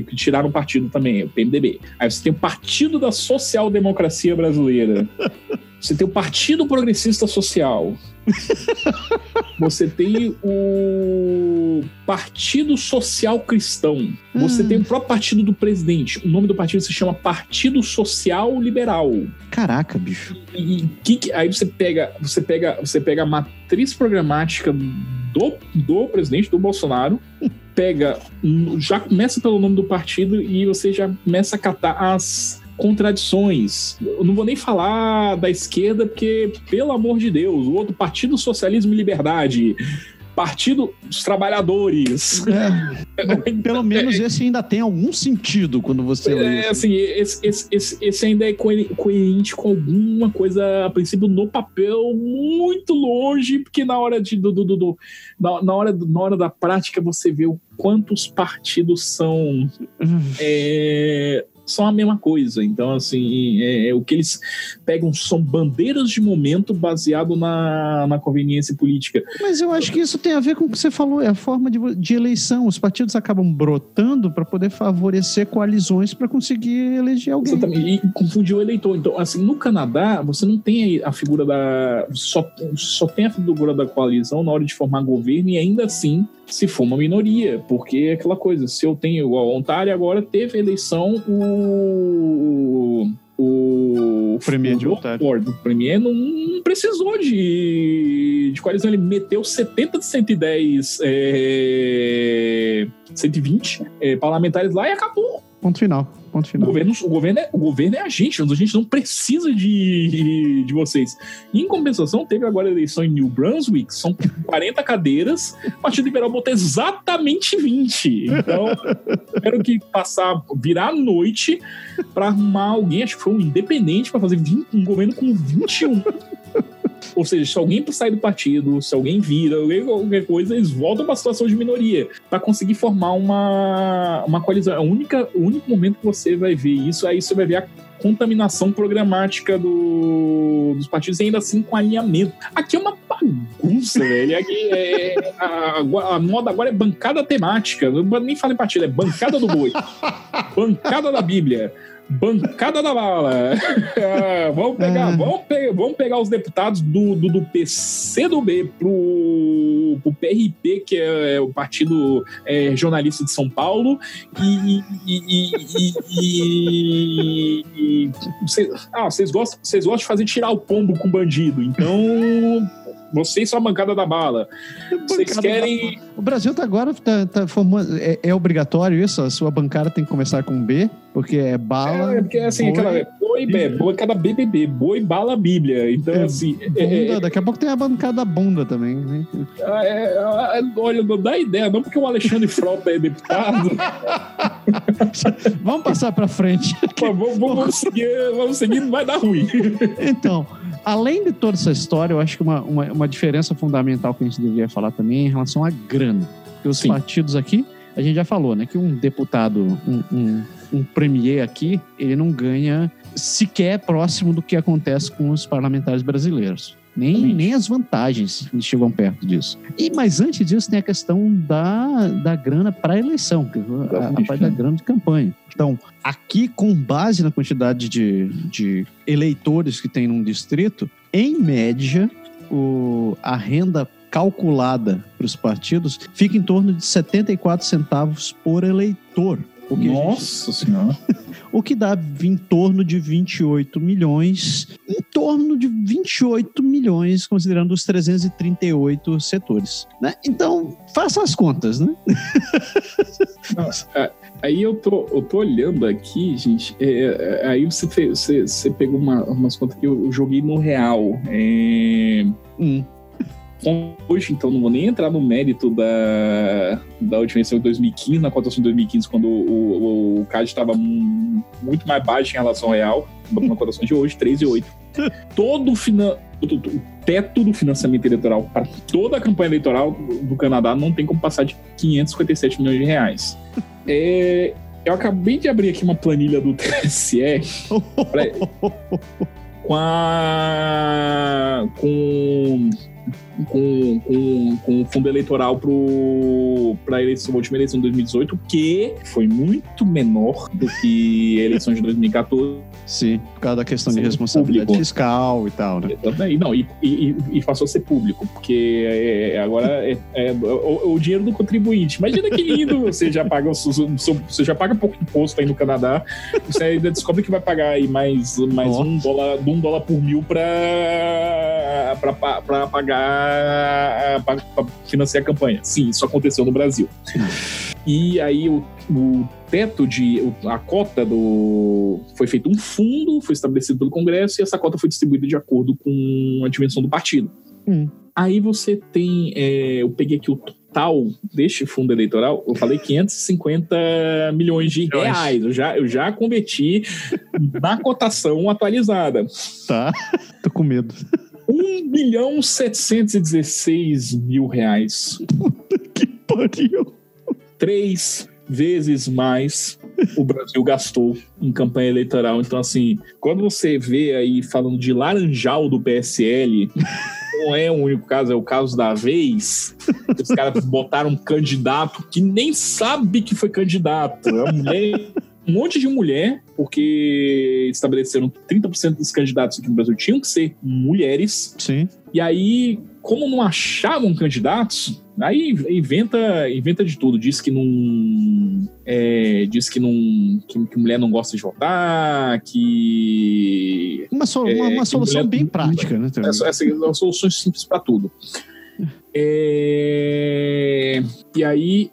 [SPEAKER 3] que tiraram o partido também, o PMDB. Aí você tem o Partido da Social Democracia Brasileira. Você tem o Partido Progressista Social. Você tem o Partido Social Cristão. Você hum. tem o próprio partido do presidente. O nome do partido se chama Partido Social Liberal.
[SPEAKER 2] Caraca, bicho.
[SPEAKER 3] E, e que, aí você pega, você pega, você pega a matriz programática do, do presidente, do Bolsonaro, pega, já começa pelo nome do partido e você já começa a catar as contradições. Eu não vou nem falar da esquerda, porque, pelo amor de Deus, o outro Partido Socialismo e Liberdade. Partido dos Trabalhadores.
[SPEAKER 2] É, pelo menos esse ainda tem algum sentido quando você lê.
[SPEAKER 3] É, assim, esse, esse, esse, esse, ainda é coerente com alguma coisa, a princípio, no papel, muito longe, porque na hora, de, do, do, do na, na, hora, na hora da prática você vê o quantos partidos são. é, são a mesma coisa. Então, assim, é, é, o que eles pegam são bandeiras de momento baseado na, na conveniência política.
[SPEAKER 2] Mas eu acho que isso tem a ver com o que você falou, é a forma de, de eleição. Os partidos acabam brotando para poder favorecer coalizões para conseguir eleger alguém.
[SPEAKER 3] Exatamente, e confundir o eleitor. Então, assim, no Canadá, você não tem a figura da. Só, só tem a figura da coalizão na hora de formar governo e ainda assim se for uma minoria, porque é aquela coisa, se eu tenho igual a Ontário agora teve eleição o o
[SPEAKER 2] Premier de Ontário.
[SPEAKER 3] O Premier não, não, precisou de, de coalizão, ele meteu 70 de 110 é, 120 é, parlamentares lá e acabou.
[SPEAKER 2] Ponto final. Ponto final.
[SPEAKER 3] O governo, o governo, é, o governo é a gente, a gente não precisa de, de vocês. Em compensação, teve agora a eleição em New Brunswick, são 40 cadeiras, o Partido Liberal botou exatamente 20. Então, quero que passar, virar a noite para arrumar alguém, acho que foi um independente, para fazer 20, um governo com 21 ou seja, se alguém sair do partido, se alguém vira, qualquer coisa, eles voltam para a situação de minoria para conseguir formar uma, uma coalizão. É o único momento que você vai ver isso, aí você vai ver a contaminação programática do, dos partidos e ainda assim com alinhamento. Aqui é uma bagunça, velho. Aqui é, a, a, moda agora é bancada temática. Eu nem falo em partido, é bancada do boi. bancada da Bíblia. Bancada da bala. Ah, vamos, pegar, é. vamos, pegar, vamos pegar os deputados do, do, do PCdoB pro, pro PRP, que é, é o Partido é, Jornalista de São Paulo, e. e, e, e, e vocês, ah, vocês gostam, vocês gostam de fazer tirar o pombo com bandido, então vocês são a bancada da bala. Vocês querem.
[SPEAKER 2] O Brasil tá agora tá, tá formando. É, é, obrigatório isso? A sua bancada tem que começar com B? Porque é bala.
[SPEAKER 3] É, porque assim, boi, aquela. Boi, B, boi, cada BBB, boi, bala, Bíblia. Então, é, assim.
[SPEAKER 2] É, é, bunda, daqui a pouco tem a bancada da bunda também. Né?
[SPEAKER 3] É, olha, não dá ideia, não porque o Alexandre Frota é deputado.
[SPEAKER 2] vamos passar pra frente.
[SPEAKER 3] vamos, vamos, seguir, vamos seguir, não vai dar ruim.
[SPEAKER 2] Então além de toda essa história, eu acho que uma, uma, uma, diferença fundamental que a gente deveria falar também é em relação à grana. Porque os Sim. partidos aqui, a gente já falou, né? Que um deputado, um, um, um premier aqui, ele não ganha sequer próximo do que acontece com os parlamentares brasileiros. Nem, nem as vantagens chegam perto disso. E Mas antes disso, tem a questão da, da grana para a eleição, a, a parte da grana de campanha. Então, aqui, com base na quantidade de, de eleitores que tem num distrito, em média, o, a renda calculada para os partidos fica em torno de 74 centavos por eleitor.
[SPEAKER 3] O que Nossa gente... Senhora!
[SPEAKER 2] o que dá em torno de 28 milhões, em torno de 28 milhões, considerando os 338 setores. Né? Então, faça as contas, né?
[SPEAKER 3] É, aí eu tô, eu tô olhando aqui, gente. É, é aí você, fez, você, você pegou uma, umas contas que eu joguei no real. É... Hum hoje, então não vou nem entrar no mérito da, da última eleição de 2015, na cotação de 2015, quando o, o, o CAD estava muito mais baixo em relação ao real, na cotação de hoje, 3,8. Todo finan... o teto do financiamento eleitoral para toda a campanha eleitoral do Canadá não tem como passar de 557 milhões de reais. É, eu acabei de abrir aqui uma planilha do TSE pra, com a com com, com, com fundo eleitoral para a eleição, última eleição de 2018, que foi muito menor do que a eleição de 2014.
[SPEAKER 2] Sim, por causa da questão Sim, de responsabilidade público. fiscal e tal, né?
[SPEAKER 3] E, não, e, e, e, passou a ser público, porque é, é agora é, é o, o, dinheiro do contribuinte. Imagina que lindo, você já paga você já paga pouco imposto aí no Canadá, você ainda descobre que vai pagar aí mais, mais um dólar, um dólar por mil para pagar para financiar a campanha. Sim, isso aconteceu no Brasil. E aí o, o teto de. a cota do. Foi feito um fundo, foi estabelecido pelo Congresso, e essa cota foi distribuída de acordo com a dimensão do partido. Hum. Aí você tem. É, eu peguei aqui o total deste fundo eleitoral, eu falei 550 milhões de reais. Eu já, eu já converti na cotação atualizada.
[SPEAKER 2] Tá, tô com medo.
[SPEAKER 3] 1 bilhão 716 mil reais.
[SPEAKER 2] Puta que pariu.
[SPEAKER 3] Três vezes mais o Brasil gastou em campanha eleitoral. Então, assim, quando você vê aí falando de laranjal do PSL, não é o único caso, é o caso da vez. Os caras botaram um candidato que nem sabe que foi candidato. É uma mulher, um monte de mulher, porque estabeleceram 30% dos candidatos aqui no Brasil tinham que ser mulheres.
[SPEAKER 2] Sim.
[SPEAKER 3] E aí, como não achavam candidatos, aí inventa, inventa de tudo. Diz que não. É, diz que não. Que, que, mulher não gosta de votar, que.
[SPEAKER 2] Uma, so, uma, uma solução mulher, bem prática, né?
[SPEAKER 3] Essa, essa, são soluções simples para tudo. É, e aí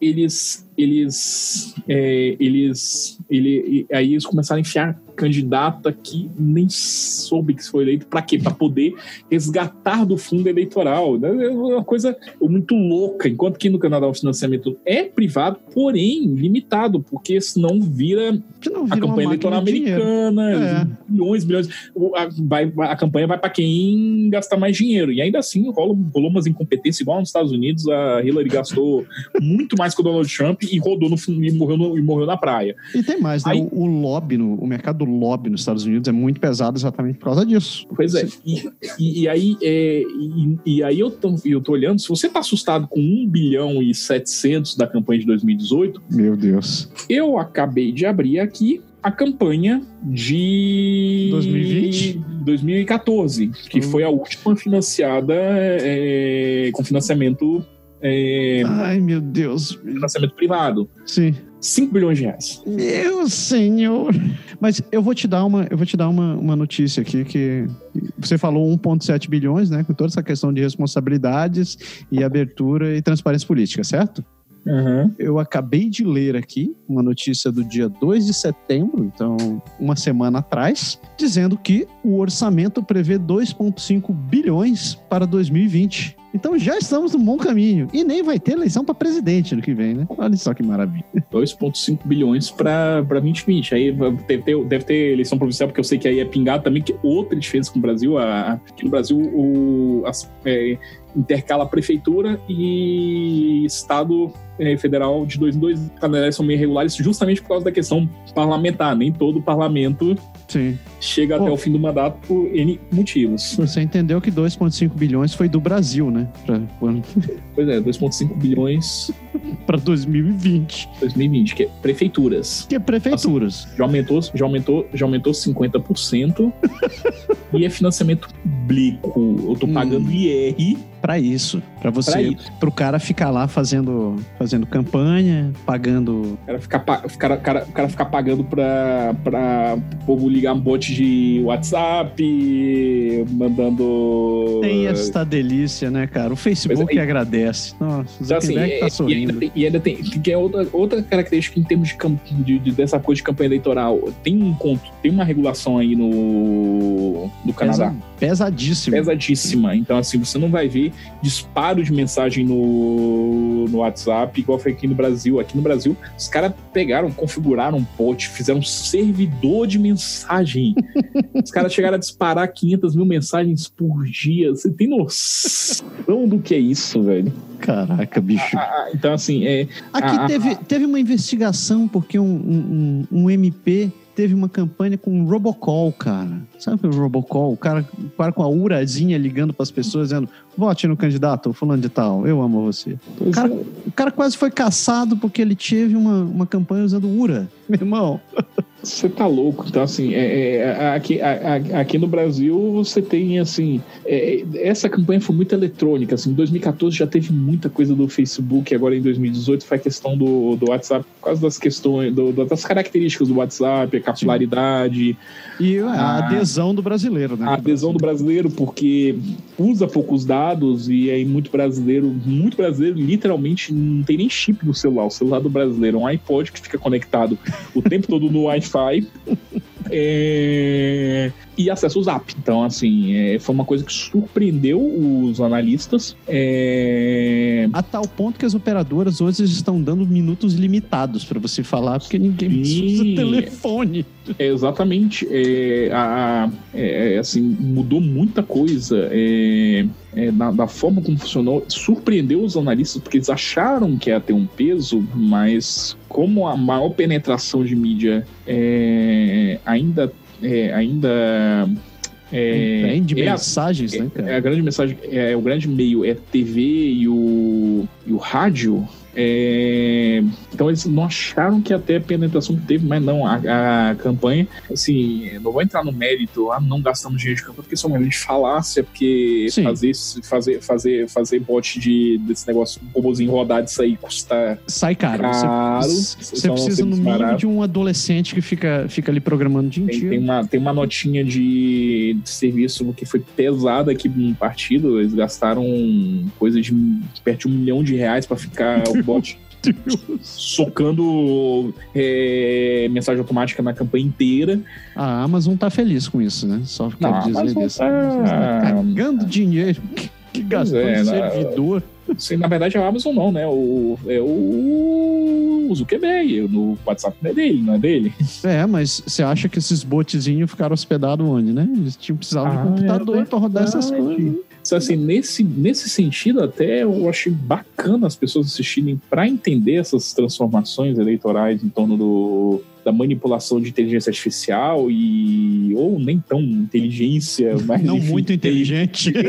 [SPEAKER 3] eles eles é, eles ele, aí eles começaram a enfiar candidata que nem soube que foi eleito. Para quê? Para poder resgatar do fundo eleitoral. Né? É uma coisa muito louca. Enquanto que no Canadá o financiamento é privado, porém limitado, porque senão vira,
[SPEAKER 2] não
[SPEAKER 3] vira a campanha eleitoral americana, é. milhões, milhões. A, vai, a campanha vai para quem gastar mais dinheiro. E ainda assim rola, rolou umas incompetências, igual nos Estados Unidos. A Hillary gastou muito mais que o Donald Trump e rodou no, e morreu, no, e morreu na praia.
[SPEAKER 2] E tem mais, né? Aí, o, o lobby, no, o mercado do lobby nos Estados Unidos é muito pesado exatamente por causa disso.
[SPEAKER 3] Pois é. E, e, e aí, é, e, e, aí eu tô, eu tô olhando, se você tá assustado com 1 bilhão e 700 da campanha de 2018...
[SPEAKER 2] Meu Deus.
[SPEAKER 3] Eu acabei de abrir aqui a campanha de
[SPEAKER 2] 2020?
[SPEAKER 3] 2014, que hum. foi a última financiada é, com financiamento é,
[SPEAKER 2] Ai, meu Deus.
[SPEAKER 3] Financiamento privado.
[SPEAKER 2] Sim.
[SPEAKER 3] 5 bilhões de reais.
[SPEAKER 2] Meu senhor. Mas eu vou te dar uma, eu vou te dar uma, uma notícia aqui que você falou 1,7 bilhões, né? Com toda essa questão de responsabilidades e abertura e transparência política, certo?
[SPEAKER 3] Uhum.
[SPEAKER 2] Eu acabei de ler aqui uma notícia do dia 2 de setembro, então uma semana atrás, dizendo que o orçamento prevê 2,5 bilhões para 2020. Então já estamos num bom caminho. E nem vai ter eleição para presidente no que vem, né? Olha só que maravilha.
[SPEAKER 3] 2,5 bilhões para 2020. Aí deve ter, deve ter eleição provincial, porque eu sei que aí é pingado também, que outra diferença com o Brasil. A, aqui no Brasil, o, as, é, intercala prefeitura e Estado é, federal de dois em dois. As são meio irregulares justamente por causa da questão parlamentar. Nem todo parlamento
[SPEAKER 2] Sim.
[SPEAKER 3] chega Pô, até o fim do mandato por N motivos.
[SPEAKER 2] Você entendeu que 2,5 bilhões foi do Brasil, né? Pra...
[SPEAKER 3] Pois é, 2,5 bilhões.
[SPEAKER 2] para 2020.
[SPEAKER 3] 2020, que é prefeituras.
[SPEAKER 2] Que é prefeituras.
[SPEAKER 3] Assim, já aumentou, já aumentou, já aumentou 50%. e é financiamento público. Eu tô pagando hum. IR
[SPEAKER 2] para isso, para você, para o cara ficar lá fazendo, fazendo campanha, pagando.
[SPEAKER 3] O cara ficar, cara, cara, cara ficar pagando para para o povo ligar um bote de WhatsApp, mandando.
[SPEAKER 2] Tem essa delícia, né, cara? O Facebook é, agradece. Nossa, o então, assim, é, tá sorrindo.
[SPEAKER 3] E ainda tem, que é outra, outra característica em termos de, de, de, dessa coisa de campanha eleitoral. Tem um conto, tem uma regulação aí no, no Canadá.
[SPEAKER 2] Pesa, pesadíssima.
[SPEAKER 3] Pesadíssima. Então, assim, você não vai ver disparo de mensagem no, no WhatsApp, igual foi aqui no Brasil. Aqui no Brasil, os caras pegaram, configuraram um bot, fizeram um servidor de mensagem. os caras chegaram a disparar 500 mil mensagens por dia. Você tem noção do que é isso, velho?
[SPEAKER 2] Caraca, bicho. Ah,
[SPEAKER 3] ah então, assim, é.
[SPEAKER 2] Aqui ah, teve, teve uma investigação porque um, um, um MP teve uma campanha com Robocall, cara. Sabe o é Robocall? O cara, o cara com a urazinha ligando para as pessoas dizendo: vote no candidato, fulano de tal, eu amo você. O cara, é. o cara, quase foi caçado porque ele teve uma, uma campanha usando ura. Meu irmão.
[SPEAKER 3] Você tá louco. Então, assim, é, é, aqui, a, aqui no Brasil você tem, assim, é, essa campanha foi muito eletrônica. Assim, em 2014 já teve muita coisa do Facebook, agora em 2018 foi a questão do, do WhatsApp, por causa das questões, do, das características do WhatsApp, a capilaridade.
[SPEAKER 2] E a, a adesão do brasileiro, né?
[SPEAKER 3] A adesão do brasileiro, porque usa poucos dados e aí muito brasileiro, muito brasileiro, literalmente não tem nem chip no celular. O celular do brasileiro é um iPod que fica conectado o tempo todo no Wi-Fi. É, e acesso ao Zap. Então, assim, é, foi uma coisa que surpreendeu os analistas. É...
[SPEAKER 2] A tal ponto que as operadoras hoje estão dando minutos limitados para você falar, porque ninguém usa telefone.
[SPEAKER 3] É, exatamente. É, a, é, assim, mudou muita coisa. É, é, da, da, forma como funcionou, surpreendeu os analistas, porque eles acharam que ia ter um peso, mas como a maior penetração de mídia é, ainda. É, ainda
[SPEAKER 2] é, de é mensagens,
[SPEAKER 3] a,
[SPEAKER 2] né, cara?
[SPEAKER 3] É a grande mensagem, é, o grande meio é TV e o, e o rádio. É, então eles não acharam que até a penetração que teve, mas não, a, a, campanha, assim, não vou entrar no mérito, ah, não gastamos dinheiro de campanha, porque isso é uma grande falácia, porque fazer, fazer, fazer, fazer bot de, desse negócio, um robozinho rodar disso aí custa
[SPEAKER 2] Sai caro.
[SPEAKER 3] caro
[SPEAKER 2] você, você precisa, no mínimo, de um adolescente que fica, fica ali programando de
[SPEAKER 3] tem, tem uma Tem uma notinha de, de serviço que foi pesada aqui no partido, eles gastaram coisa de perto de um milhão de reais para ficar bot socando é, mensagem automática na campanha inteira.
[SPEAKER 2] A Amazon tá feliz com isso, né? Só quero Não, dizer isso. Tá... tá cagando dinheiro. Que gastou é, servidor.
[SPEAKER 3] Na, sim, na verdade, a Amazon não, né? O, é o, o Zuckerberg. No WhatsApp não é dele, não é dele.
[SPEAKER 2] É, mas você acha que esses botzinhos ficaram hospedados onde, né? Eles tinham precisado ah, de um computador é para rodar essas coisas.
[SPEAKER 3] Então, assim, nesse, nesse sentido, até eu achei bacana as pessoas assistirem para entender essas transformações eleitorais em torno do, da manipulação de inteligência artificial e ou nem tão inteligência, mas
[SPEAKER 2] não enfim, muito inteligente.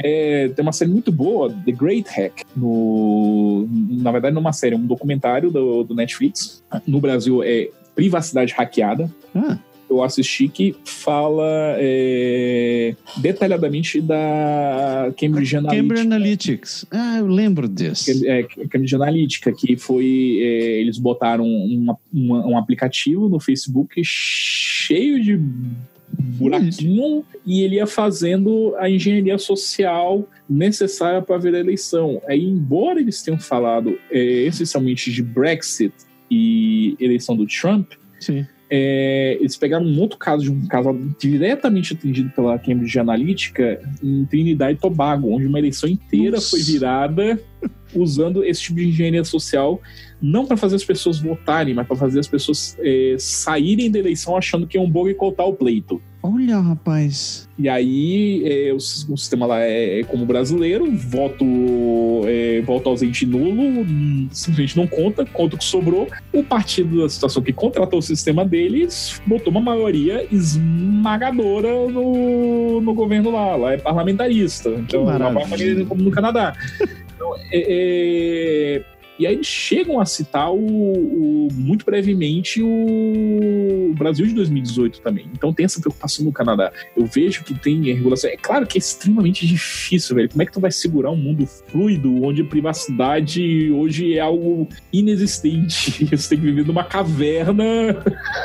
[SPEAKER 3] É, tem uma série muito boa, The Great Hack. No, na verdade, não é uma série, é um documentário do, do Netflix. No Brasil é Privacidade Hackeada. Ah eu assisti que fala é, detalhadamente da Cambridge Analytica.
[SPEAKER 2] Cambridge Analytics. Ah, eu lembro desse.
[SPEAKER 3] É, Cambridge Analytica, que foi. É, eles botaram uma, uma, um aplicativo no Facebook cheio de buraquinho e ele ia fazendo a engenharia social necessária para ver a eleição. Aí, embora eles tenham falado é, essencialmente de Brexit e eleição do Trump,
[SPEAKER 2] Sim
[SPEAKER 3] é, eles pegaram um outro caso de um caso diretamente atendido pela Cambridge Analytica em Trinidad e Tobago, onde uma eleição inteira Nossa. foi virada usando esse tipo de engenharia social, não para fazer as pessoas votarem, mas para fazer as pessoas é, saírem da eleição achando que é um boicotar o pleito.
[SPEAKER 2] Olha, rapaz.
[SPEAKER 3] E aí, é, o, o, sistema lá é, é como brasileiro, voto, é, voto ausente nulo, simplesmente não conta, conta o que sobrou. O partido da situação que contratou o sistema deles botou uma maioria esmagadora no, no governo lá. Lá é parlamentarista. Então, é como no Canadá. Então, é, é e aí eles chegam a citar o, o, muito brevemente o Brasil de 2018 também. Então tem essa preocupação no Canadá. Eu vejo que tem regulação. É claro que é extremamente difícil, velho. Como é que tu vai segurar um mundo fluido onde a privacidade hoje é algo inexistente? Você tem que viver numa caverna.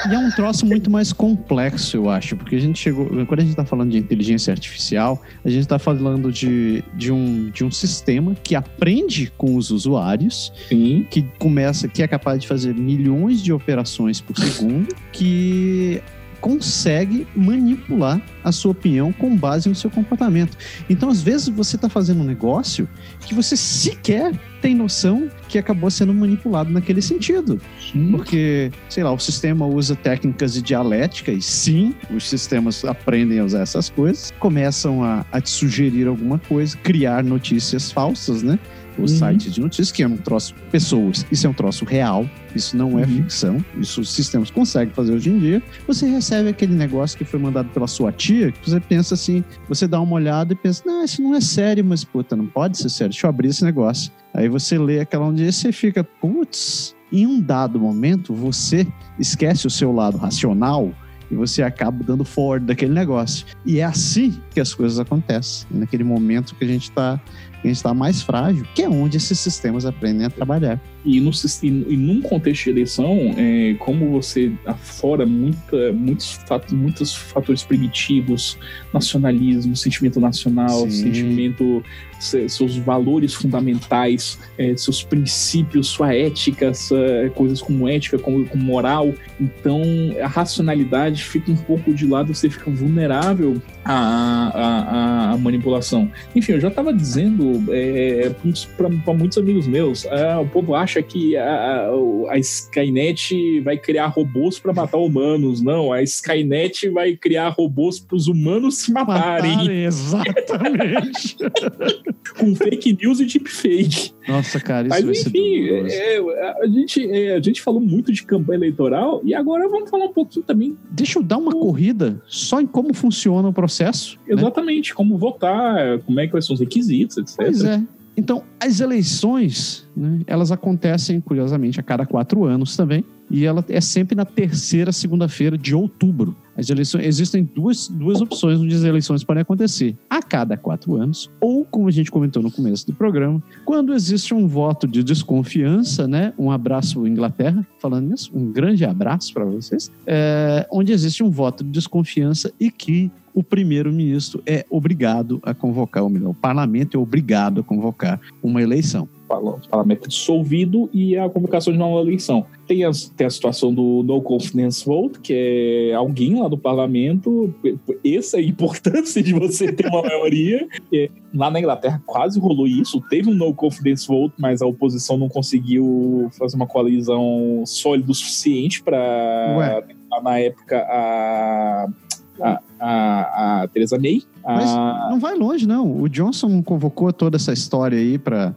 [SPEAKER 2] E é um troço muito mais complexo, eu acho, porque a gente chegou. Quando a gente tá falando de inteligência artificial, a gente tá falando de, de, um, de um sistema que aprende com os usuários
[SPEAKER 3] Sim.
[SPEAKER 2] que começa, que é capaz de fazer milhões de operações por segundo, que consegue manipular a sua opinião com base no seu comportamento. Então, às vezes, você está fazendo um negócio que você sequer tem noção que acabou sendo manipulado naquele sentido. Sim. Porque, sei lá, o sistema usa técnicas de dialética, e sim, os sistemas aprendem a usar essas coisas, começam a, a te sugerir alguma coisa, criar notícias falsas, né? Os uhum. sites de notícias, que é um troço pessoas. Isso é um troço real, isso não é uhum. ficção, isso os sistemas conseguem fazer hoje em dia. Você recebe aquele negócio que foi mandado pela sua tia, que você pensa assim, você dá uma olhada e pensa, não, isso não é sério, mas puta, não pode ser sério, deixa eu abrir esse negócio. Aí você lê aquela onde você fica, putz, em um dado momento você esquece o seu lado racional e você acaba dando forward daquele negócio. E é assim que as coisas acontecem, naquele momento que a gente está a gente está mais frágil, que é onde esses sistemas aprendem a trabalhar.
[SPEAKER 3] E, no, e, e num contexto de eleição, é, como você afora muita, muitos, fatos, muitos fatores primitivos, nacionalismo, sentimento nacional, Sim. sentimento, seus valores fundamentais, é, seus princípios, sua ética, coisas como ética, como, como moral. Então, a racionalidade fica um pouco de lado, você fica vulnerável à, à, à manipulação. Enfim, eu já estava dizendo é, para muitos amigos meus. É, o povo acha que a, a, Skynet vai criar robôs para matar humanos. Não, a Skynet vai criar robôs para os humanos se matarem. matarem
[SPEAKER 2] exatamente.
[SPEAKER 3] Com fake news e deepfake.
[SPEAKER 2] Nossa, cara,
[SPEAKER 3] isso Mas, enfim, é, a, gente, é, a gente falou muito de campanha eleitoral e agora vamos falar um pouquinho também.
[SPEAKER 2] Deixa eu dar uma corrida só em como funciona o processo.
[SPEAKER 3] Né? Exatamente, né? como votar, como é que são os requisitos, etc.
[SPEAKER 2] Pois é. Então, as eleições, né, elas acontecem, curiosamente, a cada quatro anos também, e ela é sempre na terceira segunda-feira de outubro. As eleições, existem duas, duas opções onde as eleições podem acontecer: a cada quatro anos, ou, como a gente comentou no começo do programa, quando existe um voto de desconfiança, né? Um abraço, Inglaterra, falando nisso, um grande abraço para vocês, é, onde existe um voto de desconfiança e que o primeiro-ministro é obrigado a convocar, ou melhor, o parlamento é obrigado a convocar uma eleição
[SPEAKER 3] o parlamento dissolvido e a convocação de nova eleição. Tem a, tem a situação do no confidence vote, que é alguém lá do parlamento. Essa é a importância de você ter uma maioria. É, lá na Inglaterra quase rolou isso. Teve um no confidence vote, mas a oposição não conseguiu fazer uma coalizão sólida o suficiente para na época a a, a, a Theresa May.
[SPEAKER 2] Mas não vai longe, não. O Johnson convocou toda essa história aí para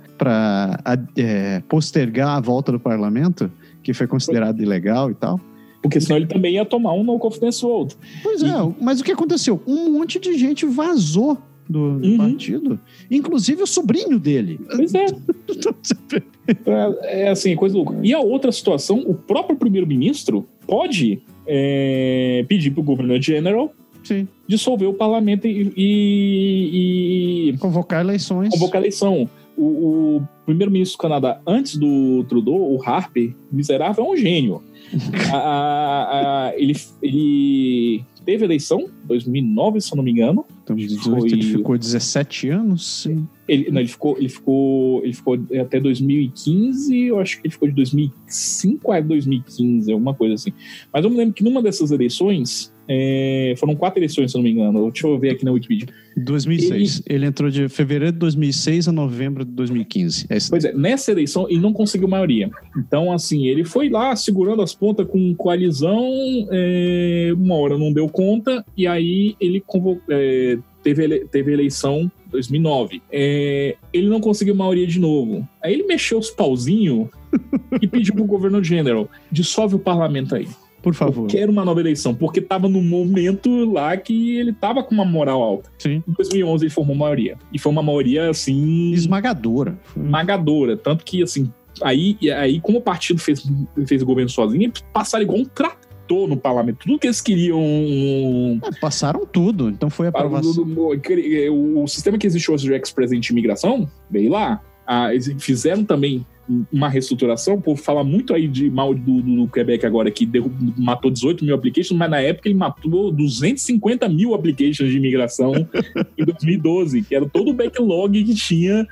[SPEAKER 2] é, postergar a volta do parlamento, que foi considerado ilegal e tal.
[SPEAKER 3] Porque senão ele também ia tomar um no confidence vote.
[SPEAKER 2] Pois e... é, mas o que aconteceu? Um monte de gente vazou do, do uhum. partido, inclusive o sobrinho dele.
[SPEAKER 3] Pois é. é. É assim, coisa louca. E a outra situação, o próprio primeiro-ministro pode é, pedir para o governor general
[SPEAKER 2] Sim.
[SPEAKER 3] dissolver o parlamento e, e,
[SPEAKER 2] e convocar eleições.
[SPEAKER 3] Convocar eleição. O, o primeiro-ministro do Canadá, antes do Trudeau, o Harper, miserável, é um gênio. a, a, a, ele, ele teve eleição, 2009, se eu não me engano.
[SPEAKER 2] Então, foi... ele ficou 17 anos? Sim.
[SPEAKER 3] Ele, não, ele ficou, ele ficou, ele ficou até 2015, eu acho que ele ficou de 2005 a 2015, alguma coisa assim. Mas eu me lembro que numa dessas eleições, é, foram quatro eleições, se não me engano. Deixa eu ver aqui na Wikipedia.
[SPEAKER 2] 2006. Ele, ele entrou de fevereiro de 2006 a novembro de 2015.
[SPEAKER 3] É pois é, nessa eleição ele não conseguiu maioria. Então, assim, ele foi lá segurando as pontas com coalizão, é, uma hora não deu conta, e aí ele convocou, é, teve, ele, teve eleição 2009. É, ele não conseguiu maioria de novo. Aí ele mexeu os pauzinhos e pediu pro governo general: dissolve o parlamento aí.
[SPEAKER 2] Por favor. Eu
[SPEAKER 3] quero uma nova eleição, porque tava no momento lá que ele tava com uma moral alta.
[SPEAKER 2] Sim.
[SPEAKER 3] Em 2011 ele formou maioria. E foi uma maioria, assim...
[SPEAKER 2] Esmagadora.
[SPEAKER 3] Esmagadora. Tanto que, assim, aí, aí como o partido fez, fez o governo sozinho, passaram igual um trator no parlamento. Tudo que eles queriam.
[SPEAKER 2] É, passaram tudo, então foi aprovação.
[SPEAKER 3] O, o sistema que existe hoje de ex-presidente de imigração veio lá. Ah, eles fizeram também uma reestruturação, por falar muito aí de mal do, do Quebec agora, que matou 18 mil applications, mas na época ele matou 250 mil applications de imigração em 2012, que era todo o backlog que tinha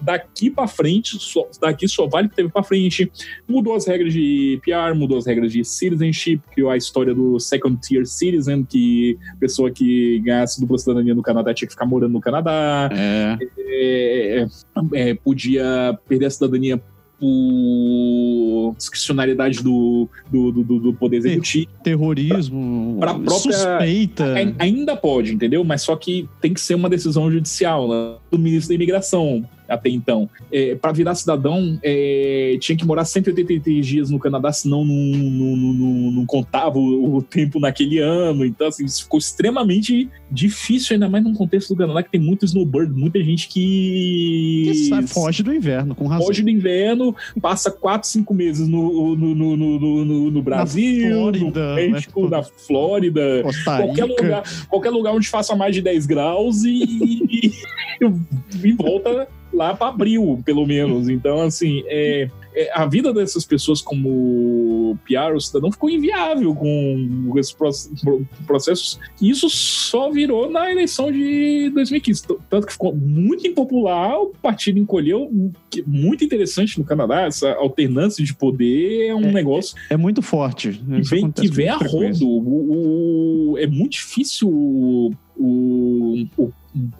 [SPEAKER 3] daqui para frente, só, daqui só vale que teve para frente. Mudou as regras de PR, mudou as regras de citizenship, criou a história do second tier citizen, que pessoa que ganhasse dupla cidadania no Canadá tinha que ficar morando no Canadá.
[SPEAKER 2] É.
[SPEAKER 3] É, é, é podia perder a cidadania por discricionariedade do, do, do, do Poder Executivo.
[SPEAKER 2] Terrorismo,
[SPEAKER 3] pra, pra própria,
[SPEAKER 2] suspeita.
[SPEAKER 3] Ainda pode, entendeu? Mas só que tem que ser uma decisão judicial né? do ministro da Imigração até então. É, para virar cidadão, é, tinha que morar 183 dias no Canadá, senão não, não, não, não contava o, o, tempo naquele ano. Então, assim, isso ficou extremamente difícil, ainda mais num contexto do Canadá que tem muito snowbird, muita gente que.
[SPEAKER 2] que sai, foge do inverno, com razão.
[SPEAKER 3] Foge do inverno, passa 4, 5 meses no, no, no, no, no Brasil, na Flórida, no México, né? na Flórida, qualquer lugar, qualquer lugar onde faça mais de 10 graus e, e, e volta lá para abril, pelo menos. Então, assim, é, é, a vida dessas pessoas como PR ou cidadão ficou inviável com esses processos. E isso só virou na eleição de 2015. Tanto que ficou muito impopular, o partido encolheu. Muito interessante no Canadá, essa alternância de poder é um é, negócio.
[SPEAKER 2] É, é muito forte.
[SPEAKER 3] Que vem, que vem a rodo. O, o, é muito difícil o, o,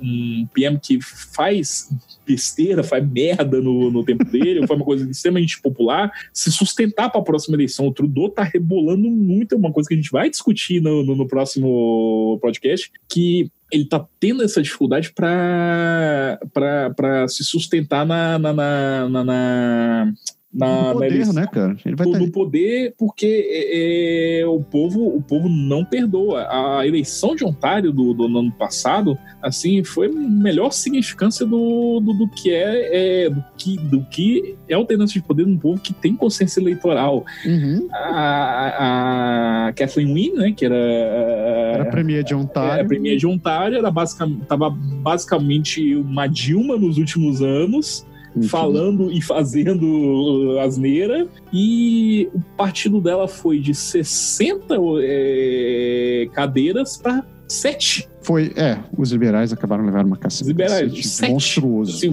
[SPEAKER 3] um PM que faz besteira, faz merda no, no tempo dele, foi uma coisa extremamente popular, se sustentar para a próxima eleição. O Trudeau tá rebolando muito, é uma coisa que a gente vai discutir no, no, no próximo podcast, que ele tá tendo essa dificuldade para se sustentar na, na, na, na
[SPEAKER 2] na, no poder, né, cara?
[SPEAKER 3] Ele vai no, no poder, porque é, é, o povo o povo não perdoa. A eleição de Ontário do, do ano passado, assim, foi a melhor significância do, do, do que é, é, do que do que é alternância de poder num povo que tem consciência eleitoral.
[SPEAKER 2] Uhum.
[SPEAKER 3] A, a Kathleen Wynne, né, que era
[SPEAKER 2] era a premier de Ontário,
[SPEAKER 3] era a premier de Ontário, era basicamente, tava basicamente uma Dilma nos últimos anos falando e fazendo asneira. E o partido dela foi de 60 é, cadeiras para 7.
[SPEAKER 2] Foi, é, os liberais acabaram levando uma cacete. Os
[SPEAKER 3] liberais,
[SPEAKER 2] sete. monstruoso.
[SPEAKER 3] Assim,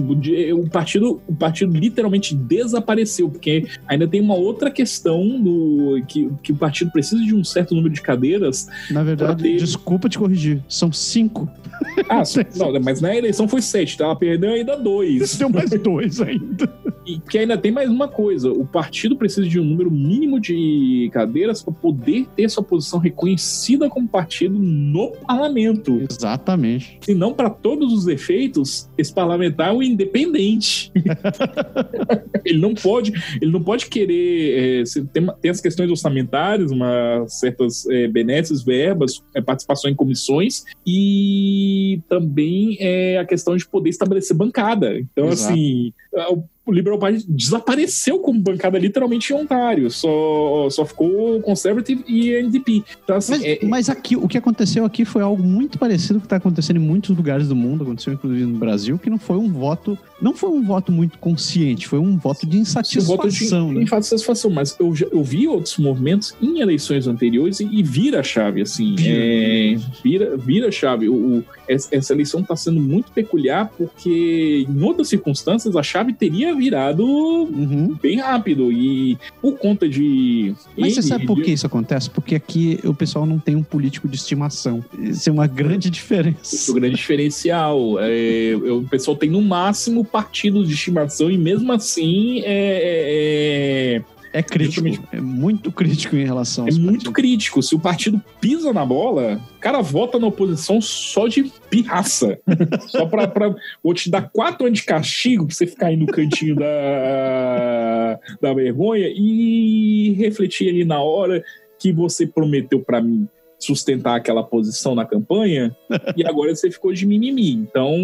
[SPEAKER 3] o, partido, o partido literalmente desapareceu, porque ainda tem uma outra questão do que, que o partido precisa de um certo número de cadeiras.
[SPEAKER 2] Na verdade, ter... desculpa te corrigir, são cinco.
[SPEAKER 3] Ah, não, mas na eleição foi sete, então ela perdeu ainda dois.
[SPEAKER 2] Deu mais dois ainda.
[SPEAKER 3] E que ainda tem mais uma coisa: o partido precisa de um número mínimo de cadeiras para poder ter sua posição reconhecida como partido no parlamento.
[SPEAKER 2] Exatamente.
[SPEAKER 3] Se não, para todos os efeitos, esse parlamentar é um independente. ele não pode, ele não pode querer. É, tem, tem as questões orçamentárias, uma, certas é, benesses, verbas, é, participação em comissões e também é, a questão de poder estabelecer bancada. Então, Exato. assim, o o Liberal Party desapareceu como bancada literalmente em Ontário. Só, só ficou Conservative e NDP.
[SPEAKER 2] Então, assim, mas, é, é, mas, aqui, o que aconteceu aqui foi algo muito parecido com o que está acontecendo em muitos lugares do mundo, aconteceu inclusive no Brasil, que não foi um voto, não foi um voto muito consciente, foi um voto de insatisfação. voto de, né?
[SPEAKER 3] insatisfação, mas eu, eu vi outros movimentos em eleições anteriores e, e vira a chave, assim. Vira, é, vira, vira a chave. O, o, essa eleição está sendo muito peculiar porque, em outras circunstâncias, a chave teria virado uhum. bem rápido. E por conta de.
[SPEAKER 2] Mas você sabe por que isso acontece? Porque aqui o pessoal não tem um político de estimação. Isso é uma grande diferença.
[SPEAKER 3] É um grande diferencial. É, o pessoal tem no máximo partidos de estimação e mesmo assim é,
[SPEAKER 2] é, é crítico, é muito crítico em relação
[SPEAKER 3] É muito crítico. Se o partido pisa na bola, o cara vota na oposição só de pirraça. só pra, pra. Vou te dar quatro anos de castigo pra você ficar aí no cantinho da, da vergonha e refletir ali na hora que você prometeu para mim sustentar aquela posição na campanha e agora você ficou de mimimi. Então.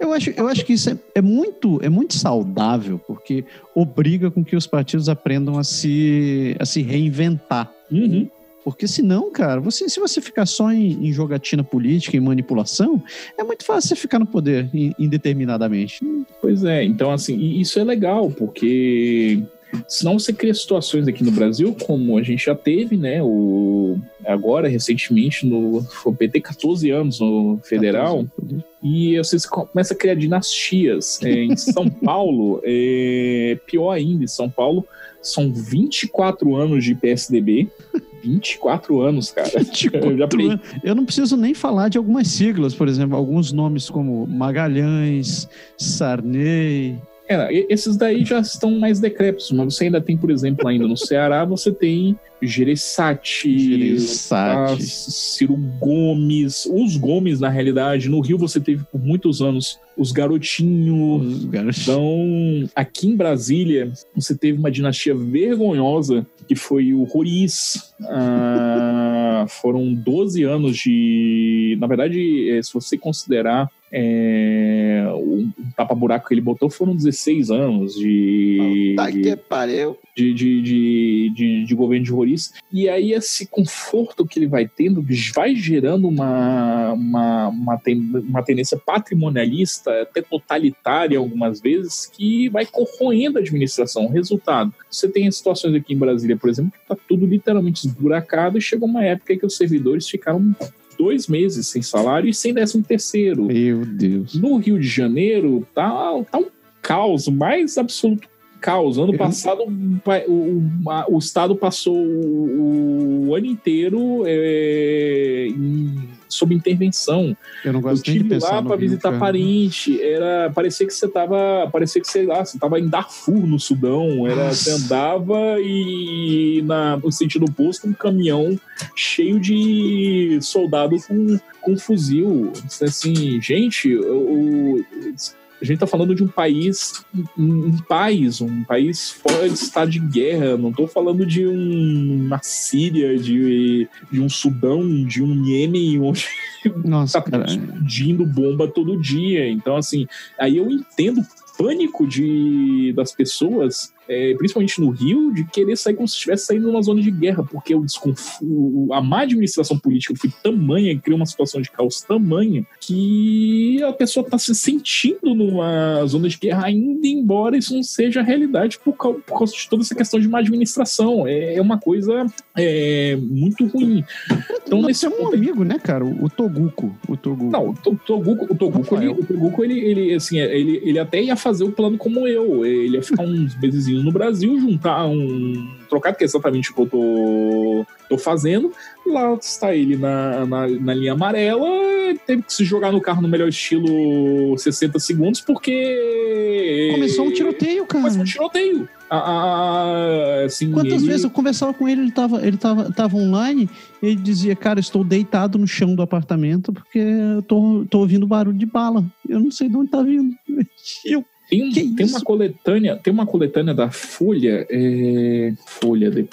[SPEAKER 2] Eu acho, eu acho que isso é, é, muito, é muito saudável, porque obriga com que os partidos aprendam a se, a se reinventar.
[SPEAKER 3] Uhum.
[SPEAKER 2] Porque senão, cara, você, se você ficar só em, em jogatina política, em manipulação, é muito fácil você ficar no poder indeterminadamente.
[SPEAKER 3] Pois é, então assim, isso é legal, porque Senão você cria situações aqui no Brasil, como a gente já teve, né? O, agora, recentemente, no o PT 14 anos no federal. 14. E você começa a criar dinastias. É, em São Paulo, é, pior ainda, em São Paulo, são 24 anos de PSDB. 24 anos, cara.
[SPEAKER 2] 24 eu, já anos. eu não preciso nem falar de algumas siglas, por exemplo, alguns nomes como Magalhães, Sarney,
[SPEAKER 3] é, esses daí já estão mais decrépitos, mas você ainda tem, por exemplo, ainda no Ceará, você tem Gereissati. Ciro Gomes, os Gomes, na realidade. No Rio você teve por muitos anos os Garotinhos. Os garotinhos. Então, aqui em Brasília, você teve uma dinastia vergonhosa, que foi o Roriz. Ah, foram 12 anos de... Na verdade, é, se você considerar é, o tapa-buraco que ele botou foram 16 anos de.
[SPEAKER 2] Tá que pariu.
[SPEAKER 3] De, de, de, de, de governo de Roriz. E aí, esse conforto que ele vai tendo vai gerando uma, uma, uma, uma tendência patrimonialista, até totalitária algumas vezes, que vai corroendo a administração. Resultado: você tem situações aqui em Brasília, por exemplo, que está tudo literalmente esburacado e chegou uma época que os servidores ficaram dois meses sem salário e sem décimo terceiro.
[SPEAKER 2] Meu Deus.
[SPEAKER 3] No Rio de Janeiro, tá, tá um caos, mais absoluto caos. Ano passado, o, o, o Estado passou o, o ano inteiro é, em sob intervenção.
[SPEAKER 2] Eu não
[SPEAKER 3] Eu
[SPEAKER 2] gosto nem de pensar
[SPEAKER 3] lá
[SPEAKER 2] Rio,
[SPEAKER 3] visitar
[SPEAKER 2] cara.
[SPEAKER 3] parente, era, parecia que você tava, parecia que sei lá, você tava em Darfur, no Sudão, era, você
[SPEAKER 2] Nossa.
[SPEAKER 3] andava e na, no sentido oposto um caminhão cheio de soldados com, com fuzil, assim, gente, o- a gente tá falando de um país, um, um país, um país fora de estado de guerra. Não tô falando de um, uma Síria, de, de um Sudão, de um Iêmen, onde
[SPEAKER 2] Nossa,
[SPEAKER 3] tá
[SPEAKER 2] cara.
[SPEAKER 3] explodindo bomba todo dia. Então, assim, aí eu entendo o pânico de, das pessoas, é, principalmente no Rio, de querer sair como se estivesse saindo numa zona de guerra, porque o desconf... a má administração política foi tamanha, criou uma situação de caos tamanha, que a pessoa está se sentindo numa zona de guerra, ainda embora isso não seja a realidade por causa, por causa de toda essa questão de má administração. É, é uma coisa é, muito ruim. Então,
[SPEAKER 2] Nós
[SPEAKER 3] nesse
[SPEAKER 2] temos um
[SPEAKER 3] ponto
[SPEAKER 2] amigo, né, cara? O Toguco. O Toguco.
[SPEAKER 3] não, o To- Toguco, o Toguco, ele, o Toguco ele, ele, assim, ele, ele até ia fazer o plano como eu. Ele ia ficar uns meses no Brasil, juntar um trocado, que é exatamente o que eu tô, tô fazendo. Lá está ele na, na, na linha amarela, teve que se jogar no carro no melhor estilo 60 segundos, porque.
[SPEAKER 2] Começou um tiroteio, cara.
[SPEAKER 3] Começou um tiroteio. A- a- assim,
[SPEAKER 2] Quantas
[SPEAKER 3] ele-
[SPEAKER 2] vezes eu conversava com ele, ele tava, ele tava, tava online, ele dizia, cara, estou deitado no chão do apartamento porque eu tô, tô ouvindo barulho de bala. Eu não sei de onde tá vindo. E eu,
[SPEAKER 3] Tem, um- tem
[SPEAKER 2] isso?
[SPEAKER 3] uma coletânea, tem uma coletânea da Folha, é, Folha de-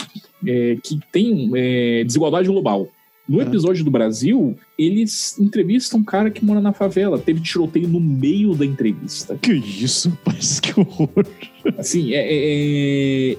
[SPEAKER 3] é, que tem é, desigualdade global. No
[SPEAKER 2] Ah.
[SPEAKER 3] episódio do Brasil, eles entrevistam um cara que mora na favela. Teve tiroteio no meio da entrevista.
[SPEAKER 2] que isso, rapaz, que horror.
[SPEAKER 3] Assim, é, é- é-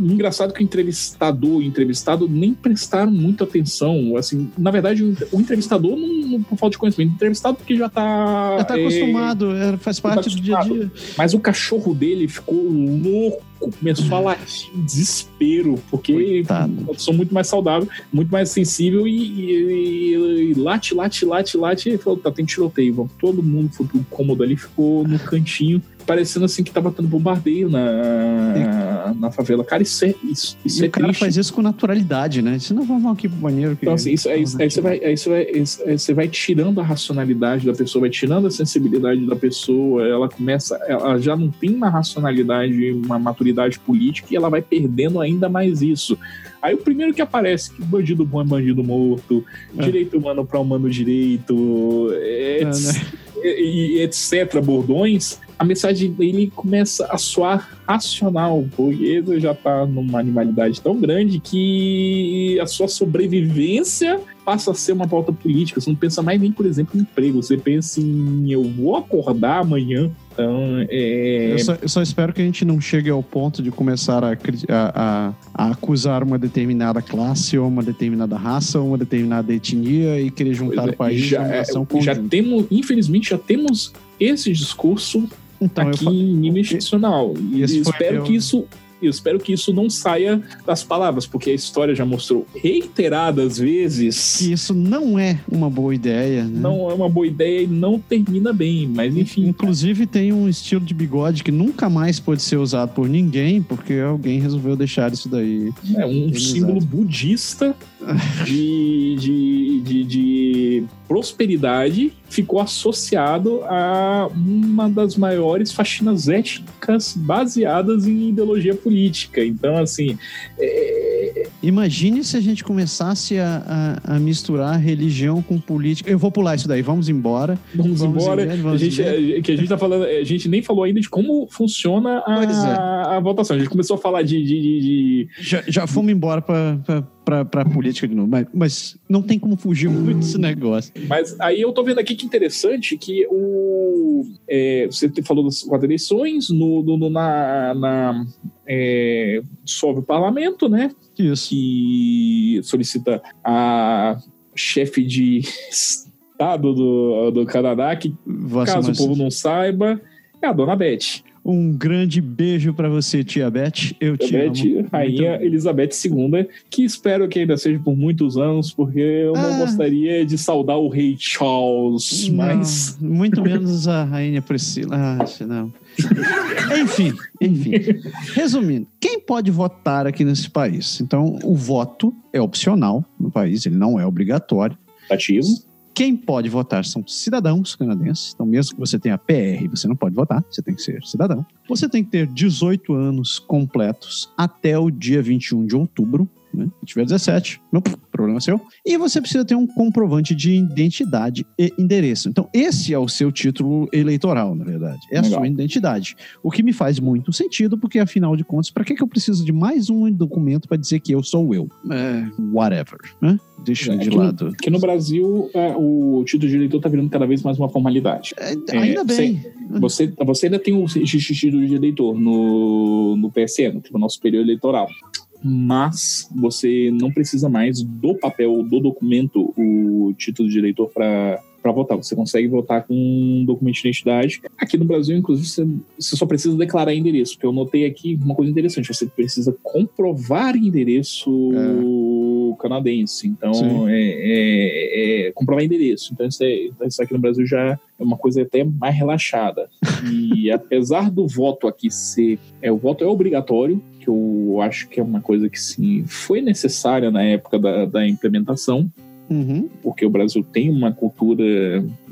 [SPEAKER 3] engraçado que o entrevistador e o entrevistado nem prestaram muita atenção. Assim, na verdade, o entrevistador não, não por falta de conhecimento, o entrevistado porque já tá.
[SPEAKER 2] Já tá
[SPEAKER 3] é,
[SPEAKER 2] acostumado, é, faz parte do dia a dia.
[SPEAKER 3] Mas o cachorro dele ficou louco, começou a latir em desespero, porque
[SPEAKER 2] Coitado.
[SPEAKER 3] eu sou muito mais saudável, muito mais sensível e, e- e late, late, late, late. E falou: tá, tem tiroteio. Vamos. Todo mundo foi pro cômodo ali, ficou no cantinho, parecendo assim que tava tendo bombardeio na, na favela. Cara, isso é, isso, isso
[SPEAKER 2] E
[SPEAKER 3] é
[SPEAKER 2] o cara
[SPEAKER 3] triste.
[SPEAKER 2] faz isso com naturalidade, né? Se não, vamos aqui pro banheiro. Que
[SPEAKER 3] Então, assim, isso, aí, aí você vai, aí você vai, aí você vai tirando a racionalidade da pessoa, vai tirando a sensibilidade da pessoa, ela começa, ela já não tem uma racionalidade, uma maturidade política e ela vai perdendo ainda mais isso. Aí o primeiro que aparece, que bandido bom é bandido morto,
[SPEAKER 2] É.
[SPEAKER 3] direito humano para humano direito,
[SPEAKER 2] É,
[SPEAKER 3] etc,
[SPEAKER 2] né?
[SPEAKER 3] etc, bordões, a mensagem dele começa a soar racional, porque ele já tá numa animalidade tão grande que a sua sobrevivência passa a ser uma pauta política. Você não pensa mais nem, por exemplo, em emprego. Você pensa em eu vou acordar amanhã. Então, é.
[SPEAKER 2] Eu só, eu só espero que a gente não chegue ao ponto de começar a, a- a- acusar uma determinada classe, ou uma determinada raça, ou uma determinada etnia e querer juntar
[SPEAKER 3] Pois é,
[SPEAKER 2] o país
[SPEAKER 3] já, é, já temos, infelizmente, já temos esse discurso
[SPEAKER 2] Então,
[SPEAKER 3] aqui em nível institucional. E espero
[SPEAKER 2] meu-
[SPEAKER 3] que isso eu espero que isso não saia das palavras, porque a história já mostrou reiteradas vezes
[SPEAKER 2] que isso não é uma boa ideia, né?
[SPEAKER 3] não é uma boa ideia e não termina bem, mas enfim.
[SPEAKER 2] Inclusive tem um estilo de bigode que nunca mais pode ser usado por ninguém, porque alguém resolveu deixar isso daí.
[SPEAKER 3] É um símbolo budista de, de, de, de prosperidade ficou associado a uma das maiores faxinas étnicas baseadas em ideologia política. Então, assim, é,
[SPEAKER 2] Imagine se a gente começasse a, a- a misturar religião com política. Eu vou pular isso daí, vamos embora.
[SPEAKER 3] vamos,
[SPEAKER 2] Vamos
[SPEAKER 3] embora.
[SPEAKER 2] vamos
[SPEAKER 3] a gente, é, que a gente tá falando, a gente nem falou ainda de como funciona
[SPEAKER 2] Pois é.
[SPEAKER 3] a, a votação. A gente começou a falar de- de- de- de
[SPEAKER 2] Já, já fomos embora para a política de novo, mas, mas não tem como fugir muito desse negócio.
[SPEAKER 3] Mas aí eu tô vendo aqui que interessante que o. é, você falou das quatro eleições, no, no- na. na é, dissolve o parlamento, né?
[SPEAKER 2] Isso.
[SPEAKER 3] Que solicita a chefe de Estado do, do Canadá, que
[SPEAKER 2] Vossa
[SPEAKER 3] caso o povo não saiba, é a dona Beth.
[SPEAKER 2] Um grande beijo para você, tia Beth. Eu te
[SPEAKER 3] Beth,
[SPEAKER 2] amo.
[SPEAKER 3] Rainha
[SPEAKER 2] Muito-
[SPEAKER 3] Elizabeth II, que espero que ainda seja por muitos anos, porque eu não
[SPEAKER 2] Ah.
[SPEAKER 3] gostaria de saudar o rei Charles,
[SPEAKER 2] Não,
[SPEAKER 3] mas.
[SPEAKER 2] muito menos a rainha Priscila. Ah, não. enfim, enfim. Resumindo, quem pode votar aqui nesse país? Então, o voto é opcional no país, ele não é obrigatório.
[SPEAKER 3] Ativo.
[SPEAKER 2] Quem pode votar são cidadãos canadenses. Então, mesmo que você tenha PR, você não pode votar, você tem que ser cidadão. Você tem que ter 18 anos completos até o dia 21 de outubro. Né? Se tiver 17, não, problema seu. E você precisa ter um comprovante de identidade e endereço. Então, esse é o seu título eleitoral, na verdade. É a
[SPEAKER 3] Legal.
[SPEAKER 2] sua identidade. O que me faz muito sentido, porque afinal de contas, para que, que eu preciso de mais um documento para dizer que eu sou eu? É, whatever. Né? Deixa
[SPEAKER 3] É,
[SPEAKER 2] de
[SPEAKER 3] aqui no-
[SPEAKER 2] lado.
[SPEAKER 3] Porque no Brasil, é, o título de eleitor está virando cada vez mais uma formalidade.
[SPEAKER 2] É,
[SPEAKER 3] É,
[SPEAKER 2] ainda bem.
[SPEAKER 3] Você, você ainda tem o título de eleitor no, no PSE, no Tribunal Superior Eleitoral. Mas você não precisa mais do papel, do documento, o título de eleitor para para votar. Você consegue votar com um documento de identidade. Aqui no Brasil, inclusive, você, você só precisa declarar endereço. Porque eu notei aqui uma coisa interessante. Você precisa comprovar endereço canadense. Então, é, é- é comprovar endereço. Então, isso, é- isso aqui no Brasil já é uma coisa até mais relaxada. E apesar do voto aqui ser. É, o voto é obrigatório, que eu acho que é uma coisa que sim foi necessária na época da, da implementação,
[SPEAKER 2] Uhum.
[SPEAKER 3] porque o Brasil tem uma cultura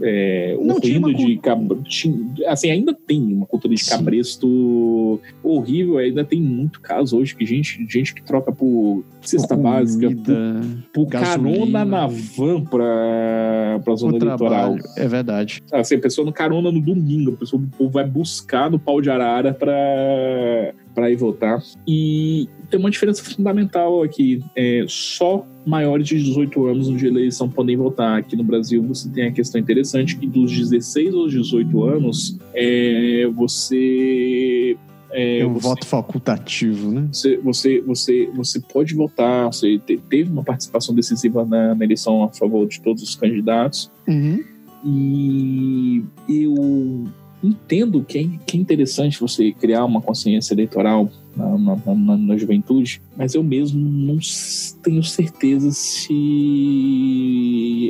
[SPEAKER 3] é,
[SPEAKER 2] tinha
[SPEAKER 3] horrível de cabresto. Assim, ainda tem uma cultura de
[SPEAKER 2] Sim.
[SPEAKER 3] cabresto horrível, ainda tem muito caso hoje que gente, gente que troca por cesta básica, por,
[SPEAKER 2] Comida,
[SPEAKER 3] por carona na van pra, pra zona
[SPEAKER 2] trabalho. É verdade.
[SPEAKER 3] Assim, a pessoa no carona no domingo, a pessoa o povo vai buscar no pau de arara pra, pra ir votar. E tem uma diferença fundamental aqui. É, só maiores de 18 anos no dia da eleição podem votar. Aqui no Brasil você tem a questão interessante que dos 16 aos 18 anos é, você. É,
[SPEAKER 2] É um
[SPEAKER 3] você-
[SPEAKER 2] voto facultativo, né?
[SPEAKER 3] você, você, você, você pode votar, você te- teve uma participação decisiva na, na eleição a favor de todos os candidatos.
[SPEAKER 2] Uhum.
[SPEAKER 3] E eu entendo que é, que é interessante você criar uma consciência eleitoral na, na- na- na juventude, mas eu mesmo não tenho certeza se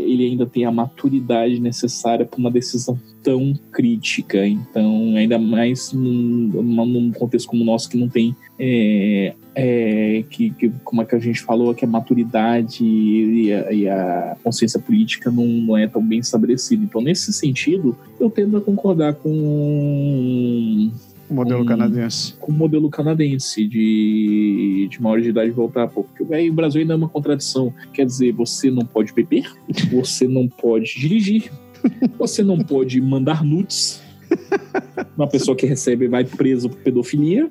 [SPEAKER 3] ele ainda tem a maturidade necessária para uma decisão tão crítica. Então, ainda mais num, num contexto como o nosso que não tem é, é, que, que, como é que a gente falou, que a maturidade e a, e a consciência política não, não é tão bem estabelecida. Então, nesse sentido, eu tendo a concordar com,
[SPEAKER 2] modelo canadense.
[SPEAKER 3] com o modelo canadense de, de maior de idade voltar, porque aí o Brasil ainda é uma contradição. Quer dizer, você não pode beber, você não pode dirigir, você não pode mandar nudes. Uma pessoa que recebe vai preso por pedofilia.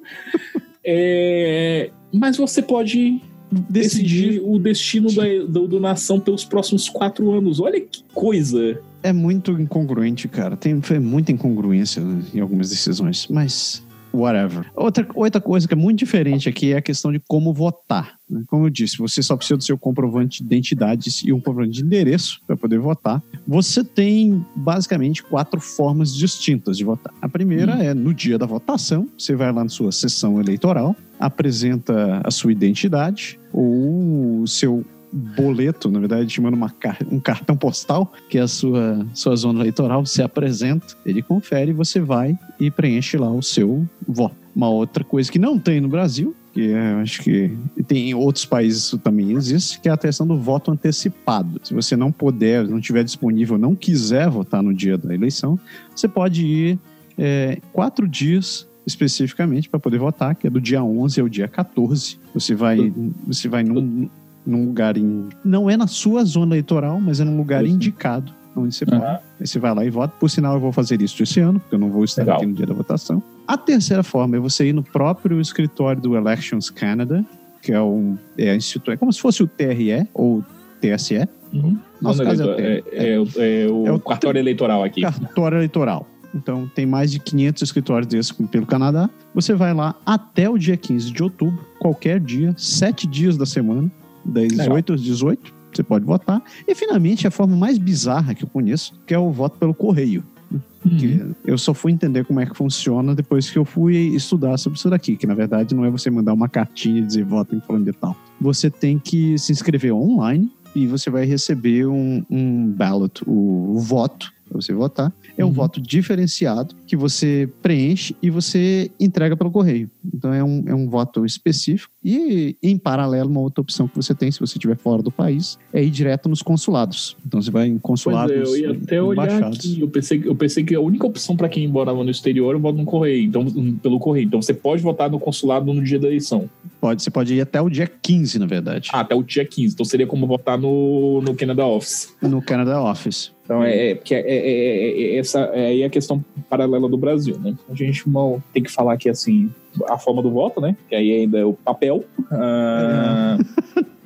[SPEAKER 3] É, mas você pode decidir o destino da, da, da nação pelos próximos quatro anos. Olha que coisa!
[SPEAKER 2] É muito incongruente, cara. Tem foi muita incongruência né, em algumas decisões, mas whatever. Outra, outra coisa que é muito diferente aqui é a questão de como votar. né? Como eu disse, você só precisa do seu comprovante de identidade e um comprovante de endereço para poder votar. Você tem basicamente quatro formas distintas de votar. A primeira é no dia da votação, você vai lá na sua sessão eleitoral, apresenta a sua identidade ou o seu boleto, na verdade, te manda uma car um cartão postal, que é a sua, sua zona eleitoral, você apresenta, ele confere, você vai e preenche lá o seu voto. Uma outra coisa que não tem no Brasil, que é, eu acho que tem em outros países isso também existe, que é a questão do voto antecipado. Se você não puder, não tiver disponível, não quiser votar no dia da eleição, você pode ir é, quatro dias especificamente para poder votar, que é do dia 11 ao dia 14. Você vai, você vai num, num lugar em. Não é na sua zona eleitoral, mas é num lugar
[SPEAKER 3] Isso.
[SPEAKER 2] indicado onde você
[SPEAKER 3] Uhum.
[SPEAKER 2] pode. Aí você vai lá e vota. Por sinal, eu vou fazer isso esse ano, porque eu não vou estar
[SPEAKER 3] Legal.
[SPEAKER 2] aqui no dia da votação. A terceira forma é você ir no próprio escritório do Elections Canada, que é um é, instituto, é como se fosse o TRE ou TSE,
[SPEAKER 3] Uhum.
[SPEAKER 2] Nosso caso é o
[SPEAKER 3] é, é, o- é o
[SPEAKER 2] É o-
[SPEAKER 3] cartório eleitoral aqui.
[SPEAKER 2] cartório eleitoral. Então, tem mais de 500 escritórios desses pelo Canadá. Você vai lá até o dia 15 de outubro, qualquer dia, sete dias da semana, das
[SPEAKER 3] Legal.
[SPEAKER 2] 8 às 18, você pode votar. E, finalmente, a forma mais bizarra que eu conheço, que é o voto pelo correio.
[SPEAKER 3] Uhum.
[SPEAKER 2] Eu só fui entender como é que funciona depois que eu fui estudar sobre isso daqui, que na verdade não é você mandar uma cartinha e dizer voto em fulano de tal. Você tem que se inscrever online e você vai receber um, um ballot, o, o voto, para você votar. É um
[SPEAKER 3] Uhum.
[SPEAKER 2] voto diferenciado que você preenche e você entrega pelo correio. Então é um, é um voto específico. E, em paralelo, uma outra opção que você tem, se você estiver fora do país, é ir direto nos consulados. Então você vai em
[SPEAKER 3] Pois
[SPEAKER 2] consulados.
[SPEAKER 3] é, eu ia até olhar
[SPEAKER 2] embaixados.
[SPEAKER 3] aqui. Eu pensei, eu pensei que a única opção para quem morava no exterior é voto no correio. Então, pelo correio. Então você pode votar no consulado no dia da eleição.
[SPEAKER 2] Pode, você pode ir até o dia 15, na verdade,
[SPEAKER 3] Ah, até o dia 15. Então seria como votar no, no Canada Office.
[SPEAKER 2] no Canada Office.
[SPEAKER 3] Então é, é porque é, é- é- é- essa é a questão paralela do Brasil, né? A gente mal tem que falar que assim a forma do voto, né? Que aí ainda é o papel. Ah,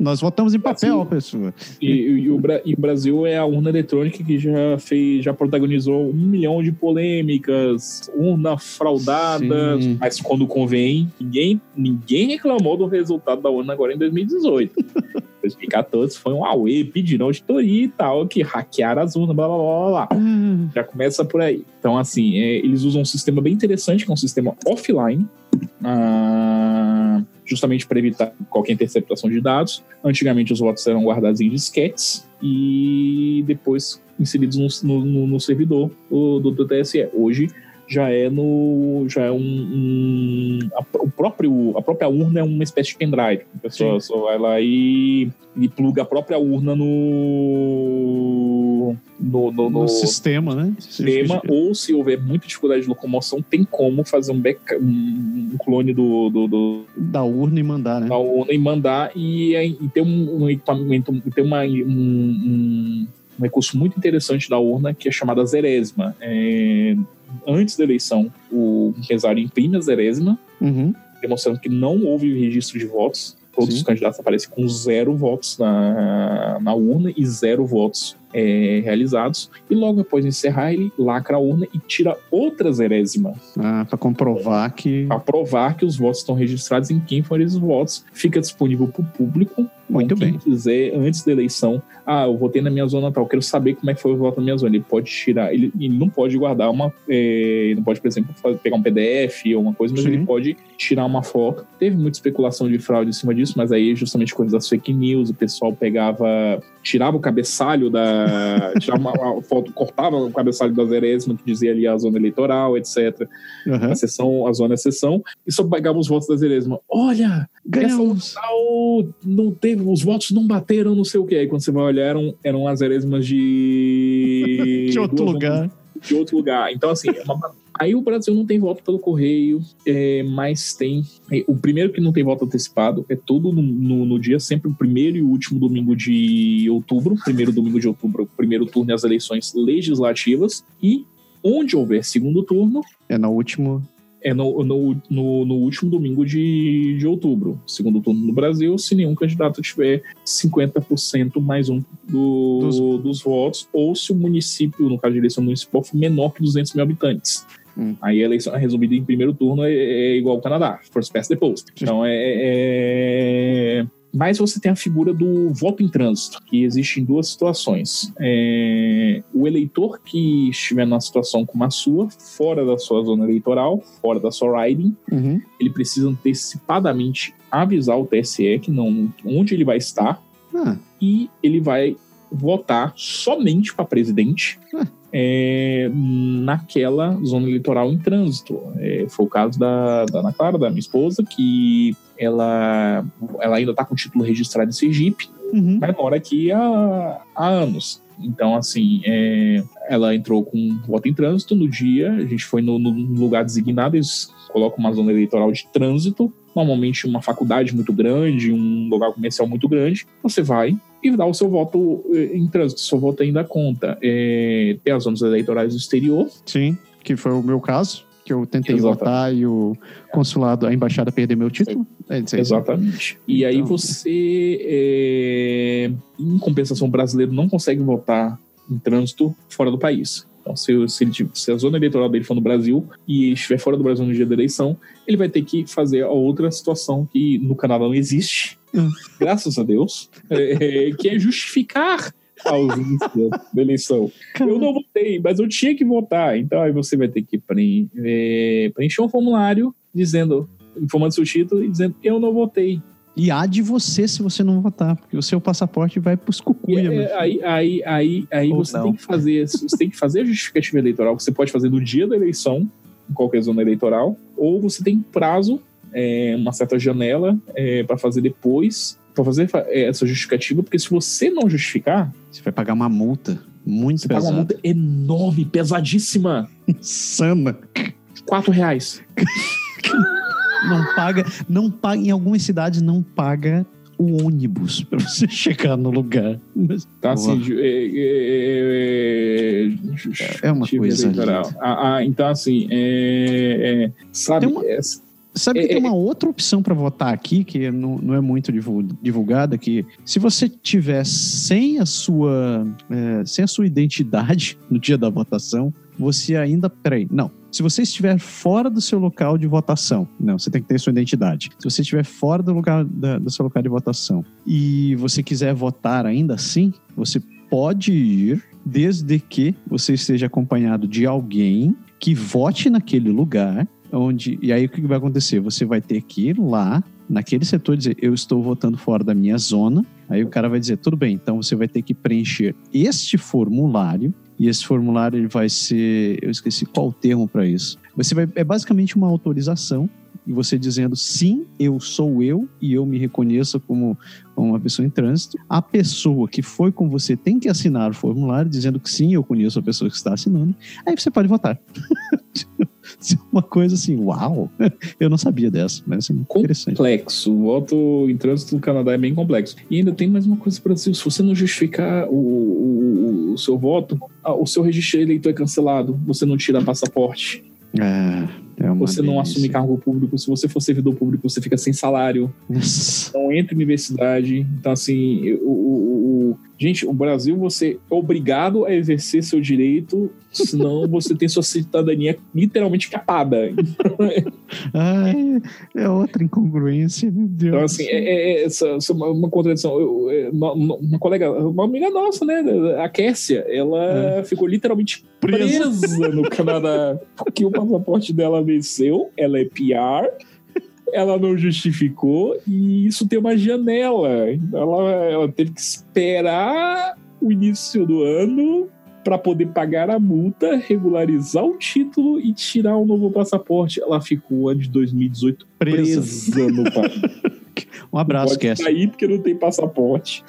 [SPEAKER 2] Nós votamos em papel,
[SPEAKER 3] Brasil.
[SPEAKER 2] pessoa.
[SPEAKER 3] e, e o, e o Brasil é a urna eletrônica que já fez, já protagonizou um milhão de polêmicas, urna fraudada,
[SPEAKER 2] Sim.
[SPEAKER 3] mas quando convém, ninguém, ninguém reclamou do resultado da urna agora em 2018. 2014 foi um auê, pediram auditoria e tal, que hackearam as urnas, blá blá blá blá blá. Já começa por aí. Então, assim, é, eles usam um sistema bem interessante, que é um sistema offline, ah, justamente para evitar qualquer interceptação de dados. Antigamente, os votos eram guardados em disquetes e depois inseridos no, no- no servidor do, do- do TSE. Hoje já é no já é um, um- a, o próprio a própria urna é uma espécie de pendrive a pessoa só vai lá e, e pluga a própria urna no no, no,
[SPEAKER 2] No,
[SPEAKER 3] no
[SPEAKER 2] sistema, né?
[SPEAKER 3] sistema ou se houver muita dificuldade de locomoção tem como fazer um, back, um, um clone do, do, do
[SPEAKER 2] Da urna e mandar, né?
[SPEAKER 3] da urna e mandar e, aí- e ter um, um equipamento ter uma, um, um, um recurso muito interessante da urna que é chamada zerésima É, antes da eleição o empresário imprime a zerésima
[SPEAKER 2] Uhum.
[SPEAKER 3] demonstrando que não houve registro de votos. Todos
[SPEAKER 2] Sim.
[SPEAKER 3] os candidatos aparecem com zero votos na, na urna e zero votos é, realizados. E logo após encerrar, ele lacra a urna e tira outra zerésima
[SPEAKER 2] Ah, para comprovar que.
[SPEAKER 3] para provar que os votos estão registrados em quem foram esses votos. Fica disponível para o público.
[SPEAKER 2] Muito
[SPEAKER 3] quem
[SPEAKER 2] bem.
[SPEAKER 3] quiser, antes da eleição, ah, eu votei na minha zona tal, quero saber como é que foi o voto na minha zona. Ele pode tirar, ele, ele não pode guardar uma, é, ele não pode, por exemplo, pegar um PDF ou uma coisa, mas
[SPEAKER 2] Sim.
[SPEAKER 3] ele pode tirar uma foto. Teve muita especulação de fraude em cima disso, mas aí justamente coisas das fake news, o pessoal pegava, tirava o cabeçalho da, tirava uma, foto, cortava o cabeçalho da zerésima que dizia ali a zona eleitoral, etc
[SPEAKER 2] Aham.
[SPEAKER 3] a sessão, a zona é sessão, e só pegava os votos da Zerésima. Olha,
[SPEAKER 2] Ganhamos.
[SPEAKER 3] tal, não teve, os votos não bateram, não sei o que. Aí quando você vai olhar, eram, eram as Zerésimas de.
[SPEAKER 2] De outro lugar.
[SPEAKER 3] de outro lugar. Então, assim, é uma- aí o Brasil não tem voto pelo correio, é, mas tem. é, o primeiro que não tem voto antecipado é todo no, no- no dia, sempre o primeiro e o último domingo de outubro. Primeiro domingo de outubro, o primeiro turno é as eleições legislativas. E onde houver segundo turno,
[SPEAKER 2] É no último.
[SPEAKER 3] é no, no, no, no último domingo de, de outubro. Segundo turno no Brasil, se nenhum candidato tiver 50% mais um do-
[SPEAKER 2] Dos-
[SPEAKER 3] dos... votos, ou se o município, no caso de eleição municipal, for menor que 200 mil habitantes.
[SPEAKER 2] Hum.
[SPEAKER 3] Aí a eleição é resumida em primeiro turno é, é igual ao Canadá, first past the post. Então é, é- Mas você tem a figura do voto em trânsito, que existe em duas situações. É, O eleitor que estiver numa situação como a sua, fora da sua zona eleitoral, fora da sua riding,
[SPEAKER 2] Uhum.
[SPEAKER 3] ele precisa antecipadamente avisar o TSE que não, onde ele vai estar
[SPEAKER 2] Ah,
[SPEAKER 3] e ele vai votar somente para presidente
[SPEAKER 2] Ah.
[SPEAKER 3] É, naquela zona eleitoral em trânsito. É, foi o caso da, da Ana Clara, da minha esposa, que ela, ela ainda está com o título registrado em Sergipe,
[SPEAKER 2] uhum.
[SPEAKER 3] mas mora aqui há, há anos. Então, assim, é, ela entrou com voto em trânsito no dia, a gente foi no, no lugar designado, eles colocam uma zona eleitoral de trânsito, normalmente uma faculdade muito grande, um lugar comercial muito grande, você vai e dá o seu voto eh, em trânsito, seu voto ainda conta. É, tem as zonas eleitorais do exterior,
[SPEAKER 2] Sim, que foi o meu caso, que eu tentei
[SPEAKER 3] Exatamente.
[SPEAKER 2] votar e o consulado, a embaixada perdeu meu título. É aí.
[SPEAKER 3] Exatamente. E aí
[SPEAKER 2] Então-
[SPEAKER 3] você, é, em compensação, o brasileiro não consegue votar em trânsito fora do país. Então, se, se, ele se a zona eleitoral dele for no Brasil e estiver fora do Brasil no dia da eleição, ele vai ter que fazer a outra situação que no Canadá não existe. Graças a Deus, é, que é justificar a ausência da eleição. Eu não votei, mas eu tinha que votar. Então aí você vai ter que preen- é, preencher um formulário dizendo, informando seu título e dizendo eu não votei.
[SPEAKER 2] E há de você se você não votar, porque o seu passaporte vai pros cucuia.
[SPEAKER 3] É, aí aí, aí, aí
[SPEAKER 2] Ou
[SPEAKER 3] você
[SPEAKER 2] não.
[SPEAKER 3] tem que fazer. Você tem que fazer a justificativa eleitoral que você pode fazer no dia da eleição, em qualquer zona eleitoral, ou você tem prazo, é, uma certa janela para fazer depois, para fazer fa- é, essa justificativa, porque se você não justificar,
[SPEAKER 2] Você vai pagar uma multa muito
[SPEAKER 3] você paga uma
[SPEAKER 2] pesada.
[SPEAKER 3] multa enorme, pesadíssima.
[SPEAKER 2] Insana.
[SPEAKER 3] Quatro reais.
[SPEAKER 2] Não paga, não paga, em algumas cidades não paga o ônibus para você chegar no lugar. Mas,
[SPEAKER 3] Tá assim, é, é, é,
[SPEAKER 2] É uma coisa.
[SPEAKER 3] Ah, ah, então, assim, é, é, sabe,
[SPEAKER 2] uma-
[SPEAKER 3] é,
[SPEAKER 2] Sabe que
[SPEAKER 3] É,
[SPEAKER 2] tem
[SPEAKER 3] é-
[SPEAKER 2] uma outra opção para votar aqui, que não, não é muito divul- divulgada, que se você tiver sem a sua é, sem a sua identidade no dia da votação, você ainda. Peraí, não. Se você estiver fora do seu local de votação, não, você tem que ter sua identidade. Se você estiver fora do lugar da, do seu local de votação e você quiser votar ainda assim, você pode ir desde que você esteja acompanhado de alguém que vote naquele lugar onde e aí o que vai acontecer? Você vai ter que ir lá naquele setor dizer eu estou votando fora da minha zona. Aí o cara vai dizer tudo bem, então você vai ter que preencher este formulário e esse formulário ele vai ser eu esqueci qual o termo para isso. Você vai é basicamente uma autorização e você dizendo sim, eu sou eu e eu me reconheço como, uma pessoa em trânsito. A pessoa que foi com você tem que assinar o formulário dizendo que sim, eu conheço a pessoa que está assinando. Aí você pode votar. É uma coisa assim, uau! Eu não sabia dessa, mas assim, interessante.
[SPEAKER 3] complexo. O voto em trânsito no Canadá é bem complexo. E ainda tem mais uma coisa para Brasil. Se você não justificar o, o, o seu voto, ah, o seu registro de eleitor é cancelado. Você não tira passaporte.
[SPEAKER 2] É, é
[SPEAKER 3] Você não
[SPEAKER 2] delícia.
[SPEAKER 3] assume cargo público. Se você for servidor público, você fica sem salário. Não entra em universidade. Então, assim, o, o- o- gente, o Brasil, você é obrigado a exercer seu direito, senão você tem sua cidadania literalmente capada.
[SPEAKER 2] Ai, é outra incongruência, meu Deus.
[SPEAKER 3] Então, assim, é, é- é essa, essa é uma, uma contradição. Eu- é, uma, uma colega, uma amiga nossa, né, a Kessia, ela ficou literalmente presa. no Canadá porque o passaporte dela venceu, ela é PR, ela não justificou e isso tem uma janela. Ela, ela teve que esperar o início do ano para poder pagar a multa, regularizar o título e tirar um novo passaporte. Ela ficou ano de 2018
[SPEAKER 2] Presa.
[SPEAKER 3] presa no país.
[SPEAKER 2] Um abraço,
[SPEAKER 3] Não pode sair porque não tem passaporte.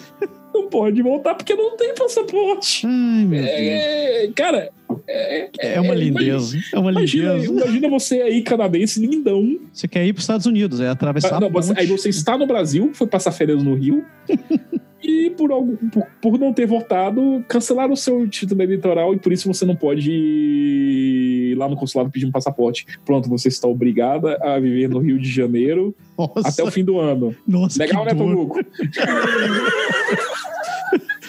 [SPEAKER 3] Não pode voltar porque não tem passaporte.
[SPEAKER 2] Ai, meu Deus.
[SPEAKER 3] É, cara, é,
[SPEAKER 2] É uma lindeza. É uma
[SPEAKER 3] Imagina,
[SPEAKER 2] lindeza.
[SPEAKER 3] imagina você aí, canadense, lindão.
[SPEAKER 2] Você quer ir para os Estados Unidos, é atravessar
[SPEAKER 3] Ah, não,
[SPEAKER 2] a
[SPEAKER 3] você- aí você está no Brasil, foi passar férias no Rio. e por, algum, por, por não ter votado, cancelaram o seu título eleitoral e por isso você não pode ir lá no consulado pedir um passaporte. Pronto, você está obrigada a viver no Rio de Janeiro
[SPEAKER 2] Nossa,
[SPEAKER 3] até o fim do ano.
[SPEAKER 2] nossa,
[SPEAKER 3] Legal, né. Tomuco?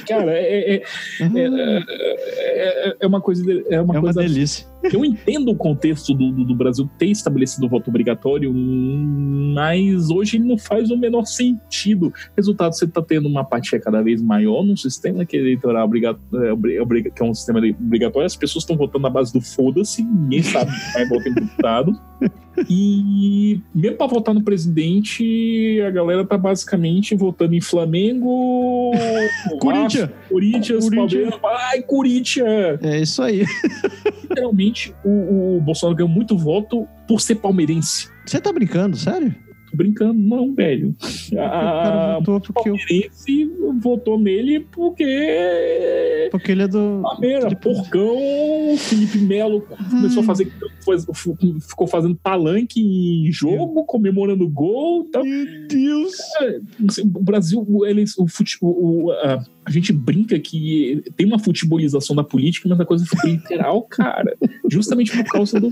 [SPEAKER 3] Cara, é, é,
[SPEAKER 2] Ah,
[SPEAKER 3] é, é- é uma coisa. É uma
[SPEAKER 2] é uma
[SPEAKER 3] coisa
[SPEAKER 2] delícia.
[SPEAKER 3] Eu entendo o contexto do, do- do Brasil ter estabelecido o voto obrigatório, mas hoje ele não faz o menor sentido. Resultado, você está tendo uma apatia cada vez maior num sistema que é eleitoral obriga- é, obri- obriga- que é um sistema obrigatório, as pessoas estão votando na base do foda-se, ninguém sabe quem vai votar em deputado. E mesmo para votar no presidente, a galera tá basicamente votando em Flamengo,
[SPEAKER 2] Corinthians.
[SPEAKER 3] Vasco, Corinthians,
[SPEAKER 2] Corinthians.
[SPEAKER 3] Palmeiras, ai, Corinthians!
[SPEAKER 2] É isso aí.
[SPEAKER 3] literalmente o, o Bolsonaro ganhou muito voto por ser palmeirense.
[SPEAKER 2] Você tá brincando, sério?
[SPEAKER 3] Tô brincando, não, velho.
[SPEAKER 2] o cara
[SPEAKER 3] A
[SPEAKER 2] votou porque, eu-
[SPEAKER 3] palmeirense votou nele porque.
[SPEAKER 2] porque ele é do.
[SPEAKER 3] Palmeiras,
[SPEAKER 2] Felipe-
[SPEAKER 3] porcão, Felipe Melo começou a fazer. ficou fazendo palanque em jogo, comemorando gol tal.
[SPEAKER 2] Meu Deus.
[SPEAKER 3] O Brasil, o- o fute, o- o- a, a gente brinca que tem uma futebolização da política, mas a coisa ficou literal, cara. Justamente por causa do,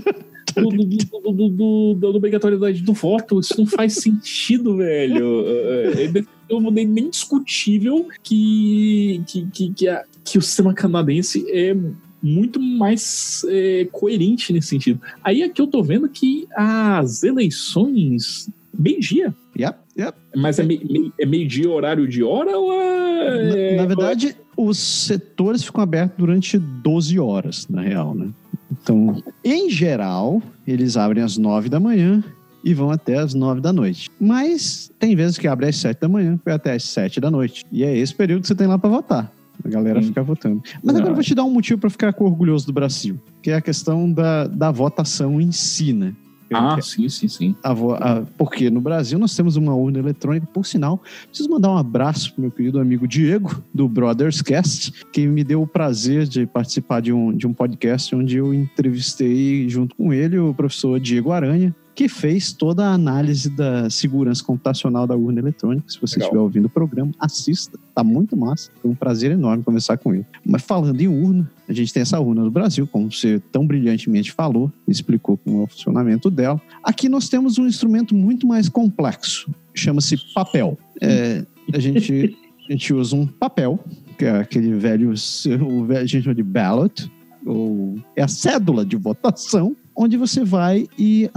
[SPEAKER 3] do, do, do, do, da obrigatoriedade do voto. Isso não faz sentido, velho. É, é, não nem discutível que, que, que, que, a- que o sistema canadense é muito mais é, coerente nesse sentido. Aí aqui eu tô vendo que as eleições meio-dia.
[SPEAKER 2] Yep, yep.
[SPEAKER 3] Mas é, mei- mei- é meio-dia horário de hora ou
[SPEAKER 2] Na,
[SPEAKER 3] é.
[SPEAKER 2] na verdade, os setores ficam abertos durante 12 horas, na real, né? Então, em geral, eles abrem às 9 da manhã e vão até as nove da noite. Mas tem vezes que abre às sete da manhã, vai até às sete da noite. E é esse período que você tem lá para votar. A galera fica votando. Mas agora eu vou te dar um motivo para ficar orgulhoso do Brasil, que é a questão da, da votação em si, né?
[SPEAKER 3] Ah, sim, sim, sim.
[SPEAKER 2] A, a, porque no Brasil nós temos uma urna eletrônica, por sinal, preciso mandar um abraço pro meu querido amigo Diego, do Brothers Cast, que me deu o prazer de participar de um, de um podcast onde eu entrevistei junto com ele o professor Diego Aranha, que fez toda a análise da segurança computacional da urna eletrônica. Se você Legal. estiver ouvindo o programa, assista. Tá muito massa. Foi um prazer enorme conversar com ele. Mas falando em urna, a gente tem essa urna no Brasil, como você tão brilhantemente falou, explicou como é o funcionamento dela. Aqui nós temos um instrumento muito mais complexo. Chama-se papel. É, a gente a gente usa um papel, que é aquele velho, o velho, a gente chama de ballot, ou é a cédula de votação, onde você vai e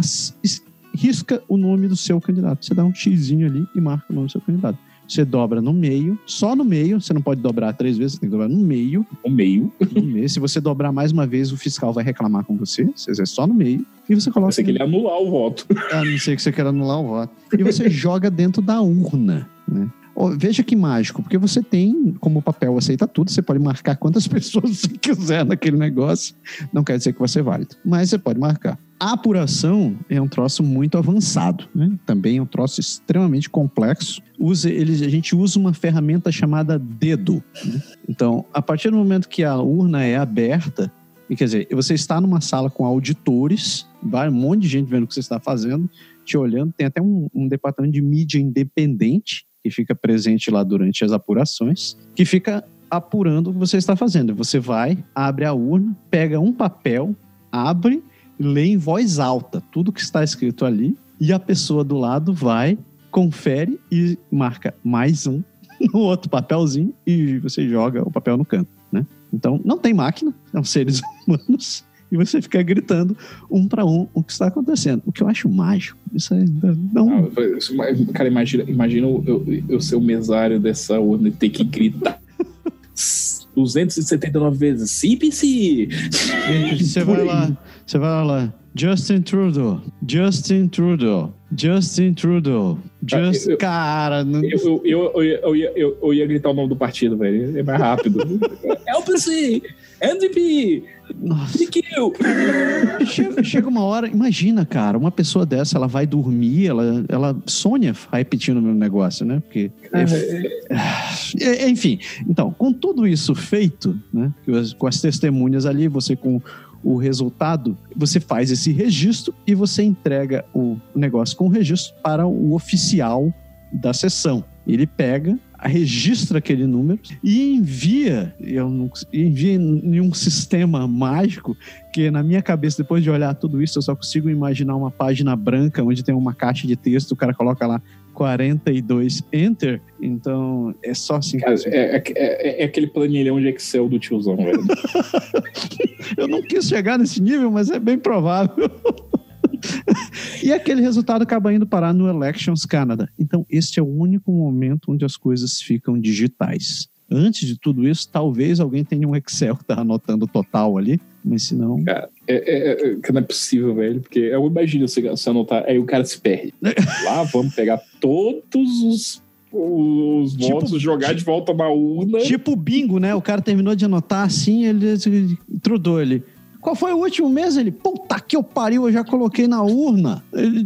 [SPEAKER 2] risca o nome do seu candidato. Você dá um xizinho ali e marca o nome do seu candidato. Você dobra no meio, só no meio, você não pode dobrar três vezes, você tem que dobrar no meio.
[SPEAKER 3] No meio.
[SPEAKER 2] No meio. Se você dobrar mais uma vez, o fiscal vai reclamar com você. Você é só no meio. E você coloca.
[SPEAKER 3] Você quer anular o voto.
[SPEAKER 2] A não ser que você queira anular o voto. E você joga dentro da urna, né? Veja que mágico, porque você tem, como o papel aceita tudo, você pode marcar quantas pessoas você quiser naquele negócio. Não quer dizer que vai ser válido, mas você pode marcar. A apuração é um troço muito avançado, né? também é um troço extremamente complexo. Usa, a gente usa uma ferramenta chamada dedo. Né? Então, a partir do momento que a urna é aberta, e quer dizer, você está numa sala com auditores, vai um monte de gente vendo o que você está fazendo, te olhando, tem até um, um departamento de mídia independente que fica presente lá durante as apurações, que fica apurando o que você está fazendo. Você vai, abre a urna, pega um papel, abre, lê em voz alta tudo que está escrito ali, e a pessoa do lado vai, confere e marca mais um no outro papelzinho e você joga o papel no canto, né? Então, não tem máquina, são seres humanos e você fica gritando um para um o que está acontecendo. O que eu acho mágico. Isso aí não.
[SPEAKER 3] Ah, cara, imagina, imagina eu, eu ser o mesário dessa urna e ter que gritar. 279 vezes. CPC!
[SPEAKER 2] Você vai lá, você vai lá. Justin Trudeau, Justin Trudeau, Justin Trudeau, Just... Ah, eu, cara... Não...
[SPEAKER 3] Eu, eu, eu, eu, ia, eu, eu ia gritar o nome do partido, velho. É mais rápido. LPC, NDP, nossa.
[SPEAKER 2] Chega, chega, uma hora, imagina, cara, uma pessoa dessa, ela vai dormir, ela, ela sonha repetindo o meu negócio, né? Porque. É, é, é, enfim, então, com tudo isso feito, né? Com as testemunhas ali, você com o resultado, você faz esse registro e você entrega o negócio com o registro para o oficial da sessão. Ele pega registra aquele número e envia, eu não, envia em um sistema mágico que na minha cabeça, depois de olhar tudo isso, eu só consigo imaginar uma página branca onde tem uma caixa de texto, o cara coloca lá 42 Enter, então é só assim.
[SPEAKER 3] Cara, é, é, é, é, aquele planilhão de Excel do tiozão, velho.
[SPEAKER 2] eu não quis chegar nesse nível, mas é bem provável. e aquele resultado acaba indo parar no Elections Canada. Então, este é o único momento onde as coisas ficam digitais. Antes de tudo isso, talvez alguém tenha um Excel que tá anotando o total ali, mas se não.
[SPEAKER 3] Cara, é, é, é, não é possível, velho, porque eu imagino você, você anotar, aí o cara se perde. Lá vamos pegar todos os os tipo, votos, jogar de volta na urna.
[SPEAKER 2] Tipo bingo, né? O cara terminou de anotar assim, ele trudou ele. Qual foi o último mês? Ele, puta que eu pariu, eu já coloquei na urna. Ele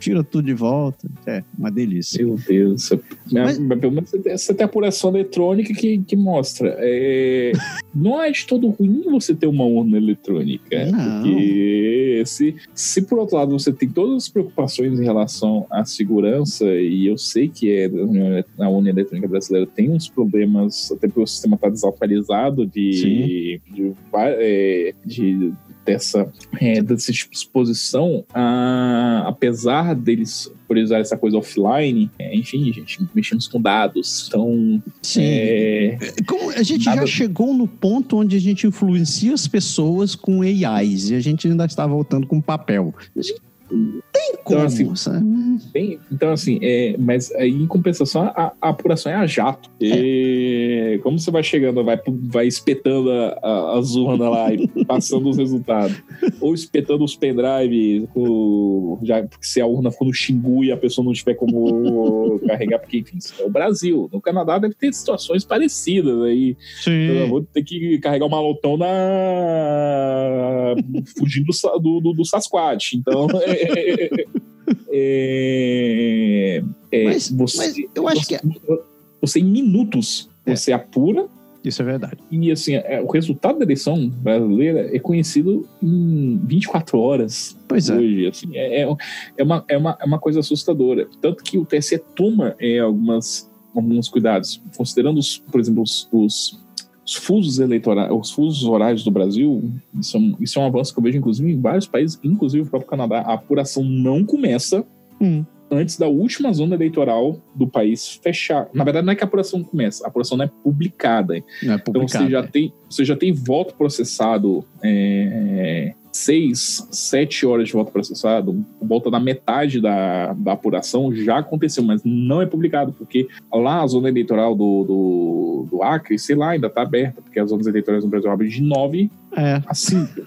[SPEAKER 2] tira tudo de volta. É, uma delícia.
[SPEAKER 3] Meu Deus. Mas, pelo menos você tem apuração eletrônica que, que mostra. É, não é de todo ruim você ter uma urna eletrônica. Não. Porque se, se por outro lado você tem todas as preocupações em relação à segurança, e eu sei que é, a urna eletrônica brasileira tem uns problemas, até porque o sistema está desatualizado de, de, de, é, de dessa, é, dessa exposição, a, apesar deles por usar essa coisa offline, é, enfim, gente, mexemos com dados. Então.
[SPEAKER 2] Sim. É, Como a gente nada... já chegou no ponto onde a gente influencia as pessoas com AIs e a gente ainda está voltando com papel. A gente tem então, como,
[SPEAKER 3] então, assim, Tem, então, assim, é, mas aí, em compensação, a, a apuração é a jato. E é. como você vai chegando, vai, vai espetando a, a, a zona lá e passando os resultados. ou espetando os pendrives, com, já, porque se a urna for no Xingu e a pessoa não tiver como carregar, porque, enfim, é o Brasil. No Canadá deve ter situações parecidas aí. Sim. Eu vou ter que carregar uma lotão na. fugindo do, do, do Sasquatch. Então. É, é,
[SPEAKER 2] mas, você, mas eu acho
[SPEAKER 3] você,
[SPEAKER 2] que.
[SPEAKER 3] Você, em minutos, é. você apura
[SPEAKER 2] isso é verdade.
[SPEAKER 3] E assim, é, o resultado da eleição brasileira é conhecido em 24 horas.
[SPEAKER 2] Pois é.
[SPEAKER 3] Hoje, assim, é, é, é, uma, é, uma, é uma coisa assustadora. Tanto que o TSE toma é, algumas, alguns cuidados, considerando, os, por exemplo, os, os, os fusos eleitorais, os fusos horários do Brasil, isso é, um, isso é um avanço que eu vejo, inclusive, em vários países, inclusive o próprio Canadá. A apuração não começa. Hum antes da última zona eleitoral do país fechar. Na verdade, não é que a apuração começa, a apuração não é publicada.
[SPEAKER 2] Não é publicada
[SPEAKER 3] então você já,
[SPEAKER 2] é.
[SPEAKER 3] tem, você já tem voto processado. É, seis, sete horas de voto processado, volta da metade da, da apuração já aconteceu, mas não é publicado, porque lá a zona eleitoral do, do, do Acre, sei lá, ainda está aberta, porque as zonas eleitorais no Brasil abrem de nove
[SPEAKER 2] é.
[SPEAKER 3] a cinco.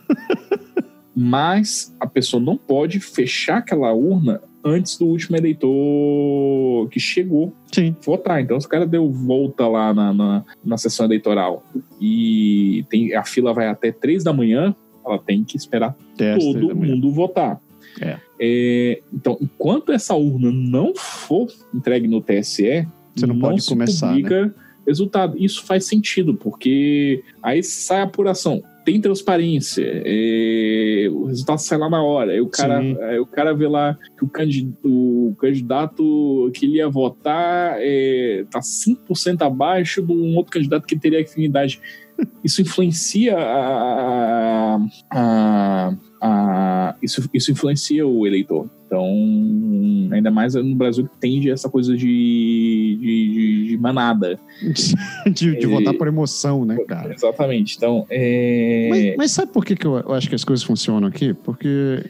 [SPEAKER 3] mas a pessoa não pode fechar aquela urna antes do último eleitor que chegou
[SPEAKER 2] Sim.
[SPEAKER 3] votar. Então, se o cara deu volta lá na, na, na sessão eleitoral e tem, a fila vai até três da manhã, ela tem que esperar todo mundo votar.
[SPEAKER 2] É.
[SPEAKER 3] É, então, enquanto essa urna não for entregue no TSE,
[SPEAKER 2] você não, não pode começar.
[SPEAKER 3] Publica
[SPEAKER 2] né?
[SPEAKER 3] resultado. Isso faz sentido, porque aí sai a apuração tem transparência, é, o resultado sai lá na hora. Aí o cara, aí o cara vê lá que o, candidato, o candidato que ele ia votar é, tá 5% abaixo de um outro candidato que teria afinidade. Isso influencia a, a, a, isso, isso influencia o eleitor. Então, ainda mais no Brasil que tende essa coisa de, de, de manada.
[SPEAKER 2] de, de é, votar por emoção, né, cara?
[SPEAKER 3] Exatamente. Então, é...
[SPEAKER 2] mas, mas, sabe por que, que eu, eu acho que as coisas funcionam aqui? Porque,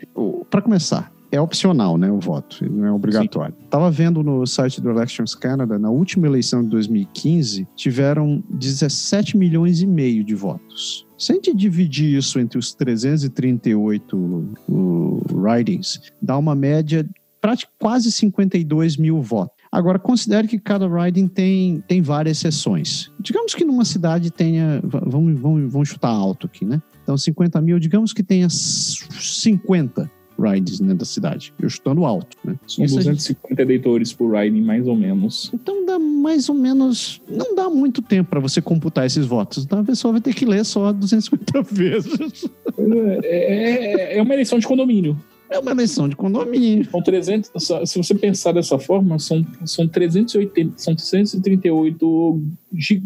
[SPEAKER 2] para começar, é opcional, né, o voto, não é obrigatório. Sim. Tava vendo no site do Elections Canada, na última eleição de 2015, tiveram 17 milhões e meio de votos. Se a gente dividir isso entre os 338 uh, ridings, dá uma média de quase 52 mil votos. Agora, considere que cada riding tem, tem várias sessões. Digamos que numa cidade tenha. Vamos, vamos, vamos chutar alto aqui, né? Então, 50 mil, digamos que tenha 50 rides né, da cidade. Eu chutando alto, né?
[SPEAKER 3] São Isso 250 gente... eleitores por riding, mais ou menos.
[SPEAKER 2] Então dá mais ou menos. Não dá muito tempo para você computar esses votos. Então a pessoa vai ter que ler só 250 vezes.
[SPEAKER 3] É, é, é uma eleição de condomínio.
[SPEAKER 2] É uma eleição de condomínio.
[SPEAKER 3] São 300, se você pensar dessa forma, são, são, 380, são 338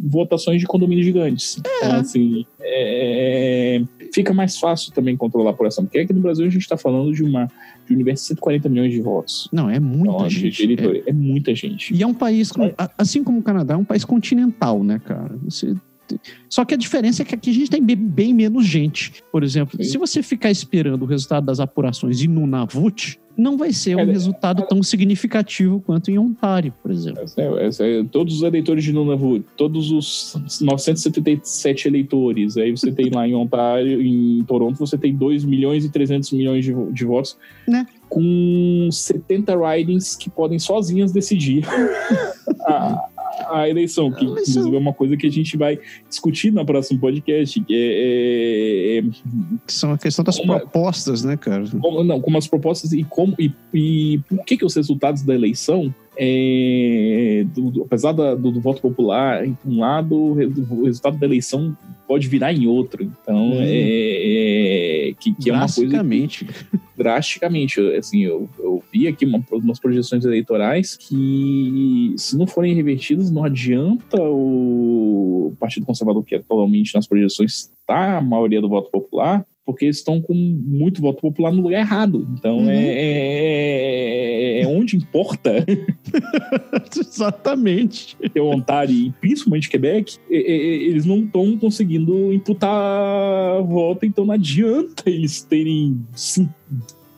[SPEAKER 3] votações de condomínios gigantes. É. Então, assim, é, fica mais fácil também controlar a apuração. Porque aqui no Brasil a gente está falando de uma de um universo de 140 milhões de votos.
[SPEAKER 2] Não, é muita então, gente.
[SPEAKER 3] é. é. muita gente.
[SPEAKER 2] E é um país, assim como o Canadá, é um país continental, né, cara? Você só que a diferença é que aqui a gente tem bem menos gente. Por exemplo, Sim. se você ficar esperando o resultado das apurações em Nunavut, não vai ser um é, resultado é, tão significativo quanto em Ontário, por exemplo.
[SPEAKER 3] É, é, todos os eleitores de Nunavut, todos os 977 eleitores, aí você tem lá em Ontário, em Toronto, você tem 2 milhões e 300 milhões de, de votos.
[SPEAKER 2] Né?
[SPEAKER 3] Com 70 ridings que podem sozinhas decidir a, a eleição, que inclusive é uma coisa que a gente vai discutir no próximo podcast, que é. é, é
[SPEAKER 2] são a questão das como, propostas, né, cara?
[SPEAKER 3] Como, não, como as propostas e como e, e por que, que os resultados da eleição é, do, do, apesar da, do, do, voto popular, em um lado, o resultado da eleição pode virar em outro. Então, hum. é, é, que, que é uma coisa.
[SPEAKER 2] Que,
[SPEAKER 3] drasticamente. Assim, eu, eu vi aqui uma, umas projeções eleitorais que, se não forem revertidas, não adianta o Partido Conservador, que atualmente nas projeções está a maioria do voto popular, porque eles estão com muito voto popular no lugar errado. Então uhum. é, é, é, onde importa.
[SPEAKER 2] Exatamente.
[SPEAKER 3] Ter Ontário e principalmente Quebec, eles não estão conseguindo imputar voto, então não adianta eles terem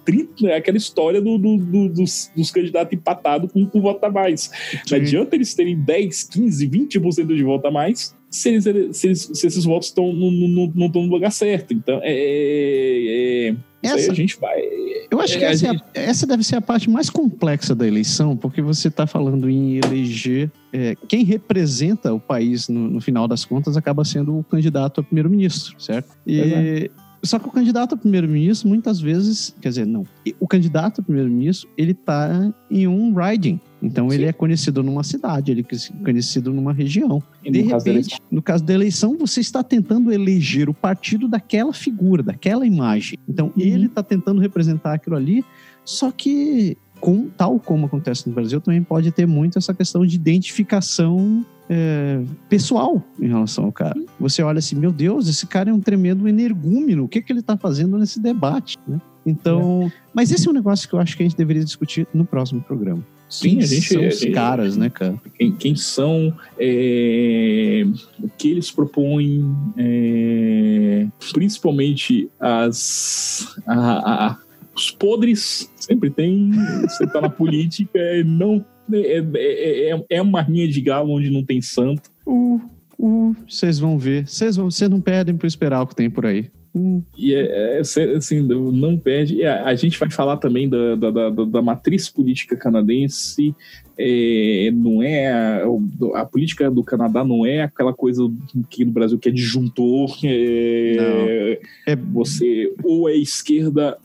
[SPEAKER 3] 30, é aquela história do, do, do, dos, dos, candidatos empatados com, com voto a mais. Sim. Não adianta eles terem 10, 15, 20% de voto a mais se, eles, se, eles, se esses votos estão não estão no lugar certo. Então, é, é, é,
[SPEAKER 2] essa,
[SPEAKER 3] a gente vai.
[SPEAKER 2] Eu acho que
[SPEAKER 3] é,
[SPEAKER 2] essa,
[SPEAKER 3] gente...
[SPEAKER 2] é a, essa, deve ser a parte mais complexa da eleição, porque você está falando em eleger. É, quem representa o país no, no, final das contas acaba sendo o candidato a primeiro-ministro, certo? E, só que o candidato a primeiro-ministro, muitas vezes, quer dizer, não, o candidato a primeiro-ministro, ele está em um riding. Então, Sim. ele é conhecido numa cidade, ele é conhecido numa região.
[SPEAKER 3] E
[SPEAKER 2] de
[SPEAKER 3] no
[SPEAKER 2] repente,
[SPEAKER 3] caso
[SPEAKER 2] no caso da eleição, você está tentando eleger o partido daquela figura, daquela imagem. Então, uhum. ele está tentando representar aquilo ali, só que com, tal como acontece no Brasil, também pode ter muito essa questão de identificação é, pessoal em relação ao cara. Você olha assim, meu Deus, esse cara é um tremendo energúmeno, o que, que ele está fazendo nesse debate? Né? Então, é. mas esse é um negócio que eu acho que a gente deveria discutir no próximo programa.
[SPEAKER 3] Sim,
[SPEAKER 2] quem
[SPEAKER 3] a gente,
[SPEAKER 2] são os caras, né, cara?
[SPEAKER 3] Quem, quem são, é, o que eles propõem, é, principalmente as, a, a, os podres, sempre tem, você tá na política, não é, é, é, é uma rinha de galo onde não tem santo.
[SPEAKER 2] Uh, uh, vocês vão ver. Vocês não perdem por esperar o que tem por aí.
[SPEAKER 3] E é, é, assim, não perde. A, a, gente vai falar também da, da, da, da matriz política canadense. É, não é a, a, política do Canadá não é aquela coisa que no Brasil que é disjuntor. É, é você ou é esquerda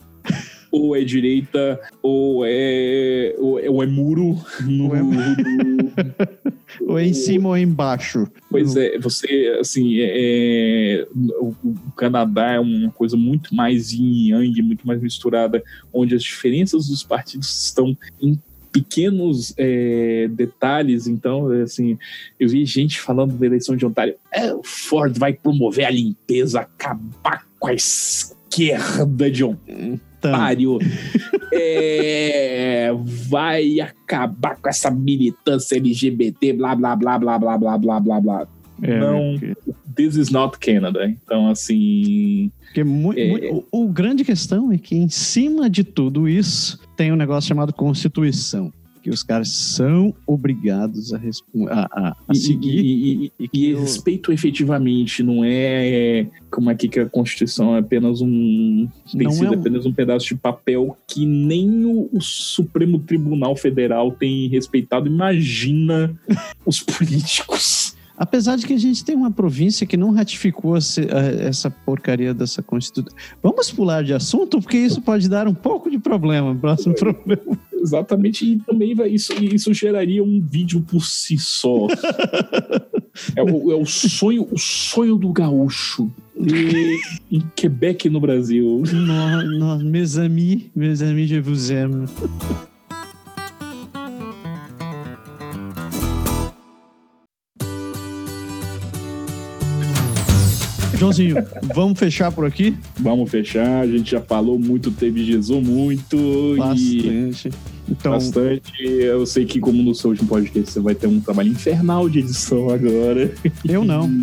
[SPEAKER 3] ou é direita, ou é, ou é, ou é muro. No, ou, é...
[SPEAKER 2] ou é em cima ou é embaixo.
[SPEAKER 3] Pois é, você, assim, é, é o, o, Canadá é uma coisa muito mais yin yang, muito mais misturada, onde as diferenças dos partidos estão em pequenos é, detalhes. Então, assim, eu vi gente falando da eleição de Ontário. É, o Ford vai promover a limpeza, acabar com a esquerda de Ontário pariu. é, vai acabar com essa militância LGBT, blá, blá, blá, blá, blá, blá, blá, blá, blá. É, não, this is not Canada. Então, assim.
[SPEAKER 2] Porque muito, é, muito, o, o grande questão é que, em cima de tudo isso, tem um negócio chamado Constituição que os caras são obrigados a, a, a, a seguir.
[SPEAKER 3] E, e, e, e eu... respeito efetivamente, não é como aqui que a Constituição é apenas um. Sido é um... apenas um pedaço de papel que nem o, o Supremo Tribunal Federal tem respeitado. Imagina os políticos.
[SPEAKER 2] Apesar de que a gente tem uma província que não ratificou essa porcaria dessa Constituição. Vamos pular de assunto, porque isso pode dar um pouco de problema. Próximo problema.
[SPEAKER 3] Exatamente, e também vai, isso, isso geraria um vídeo por si só. é, o, é o sonho, o sonho do gaúcho. E, em Quebec, no Brasil.
[SPEAKER 2] Non, mes amis, mes amis, je vous aime. Joãozinho, vamos fechar por aqui?
[SPEAKER 3] Vamos fechar, a gente já falou muito, teve Jesus muito.
[SPEAKER 2] Bastante.
[SPEAKER 3] E... Então... Bastante. Eu sei que, como no seu último podcast, você vai ter um trabalho infernal de edição agora.
[SPEAKER 2] Eu não.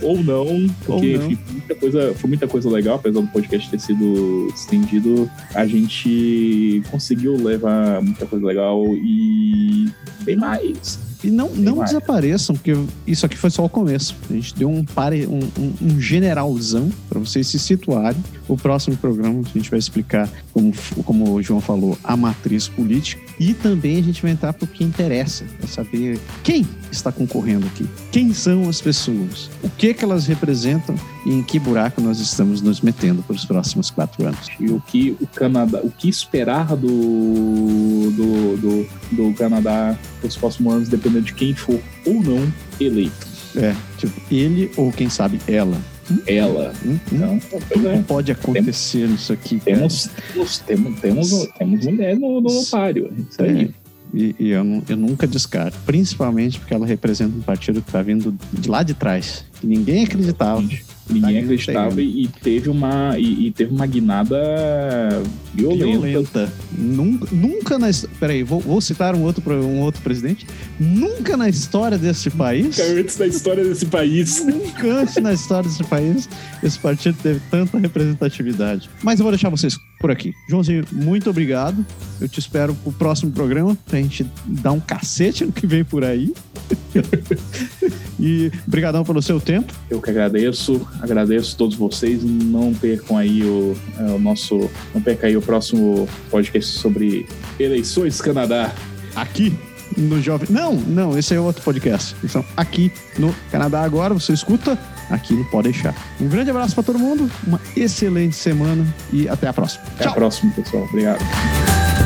[SPEAKER 3] Ou não, porque Ou não. Enfim, muita coisa, foi muita coisa legal, apesar do podcast ter sido estendido, a gente conseguiu levar muita coisa legal e bem mais
[SPEAKER 2] e não, não desapareçam, porque isso aqui foi só o começo. A gente deu um, pare, um, um, um generalzão para vocês se situarem. O próximo programa a gente vai explicar, como, como o João falou, a matriz política. E também a gente vai entrar para o que interessa, para saber quem está concorrendo aqui. Quem são as pessoas? O que, que elas representam e em que buraco nós estamos nos metendo para os próximos quatro anos?
[SPEAKER 3] E o que o Canadá, o que esperar do, do, do, do Canadá nos próximos anos, dependendo de quem for ou não eleito.
[SPEAKER 2] É, tipo, ele ou quem sabe ela.
[SPEAKER 3] Ela.
[SPEAKER 2] Hum, hum. Então, Não é. pode acontecer temos, nisso aqui.
[SPEAKER 3] Temos, temos, temos, temos, temos mulher no, no isso aí. É.
[SPEAKER 2] E, e eu, eu, nunca descarto. Principalmente porque ela representa um partido que está vindo de lá de trás. Que ninguém acreditava.
[SPEAKER 3] Ninguém tá acreditava e, teve uma e, e, teve uma guinada violenta. violenta.
[SPEAKER 2] Nunca, nunca na peraí, vou, vou citar um outro um outro presidente. Nunca na história desse país.
[SPEAKER 3] Nunca antes na história desse país.
[SPEAKER 2] Nunca antes na história desse país esse partido teve tanta representatividade. Mas eu vou deixar vocês por aqui. Joãozinho, muito obrigado. Eu te espero pro próximo programa pra gente dar um cacete no que vem por aí. E brigadão pelo seu tempo.
[SPEAKER 3] Eu que agradeço, agradeço a todos vocês. Não percam aí o, é, o nosso. Não percam aí o próximo podcast sobre eleições Canadá.
[SPEAKER 2] Aqui no Jovem. Não, não, esse é outro podcast. Então, aqui no Canadá agora, você escuta, aqui no Pode Deixar. Um grande abraço para todo mundo, uma excelente semana e até a próxima.
[SPEAKER 3] Até Tchau. a próxima, pessoal. Obrigado.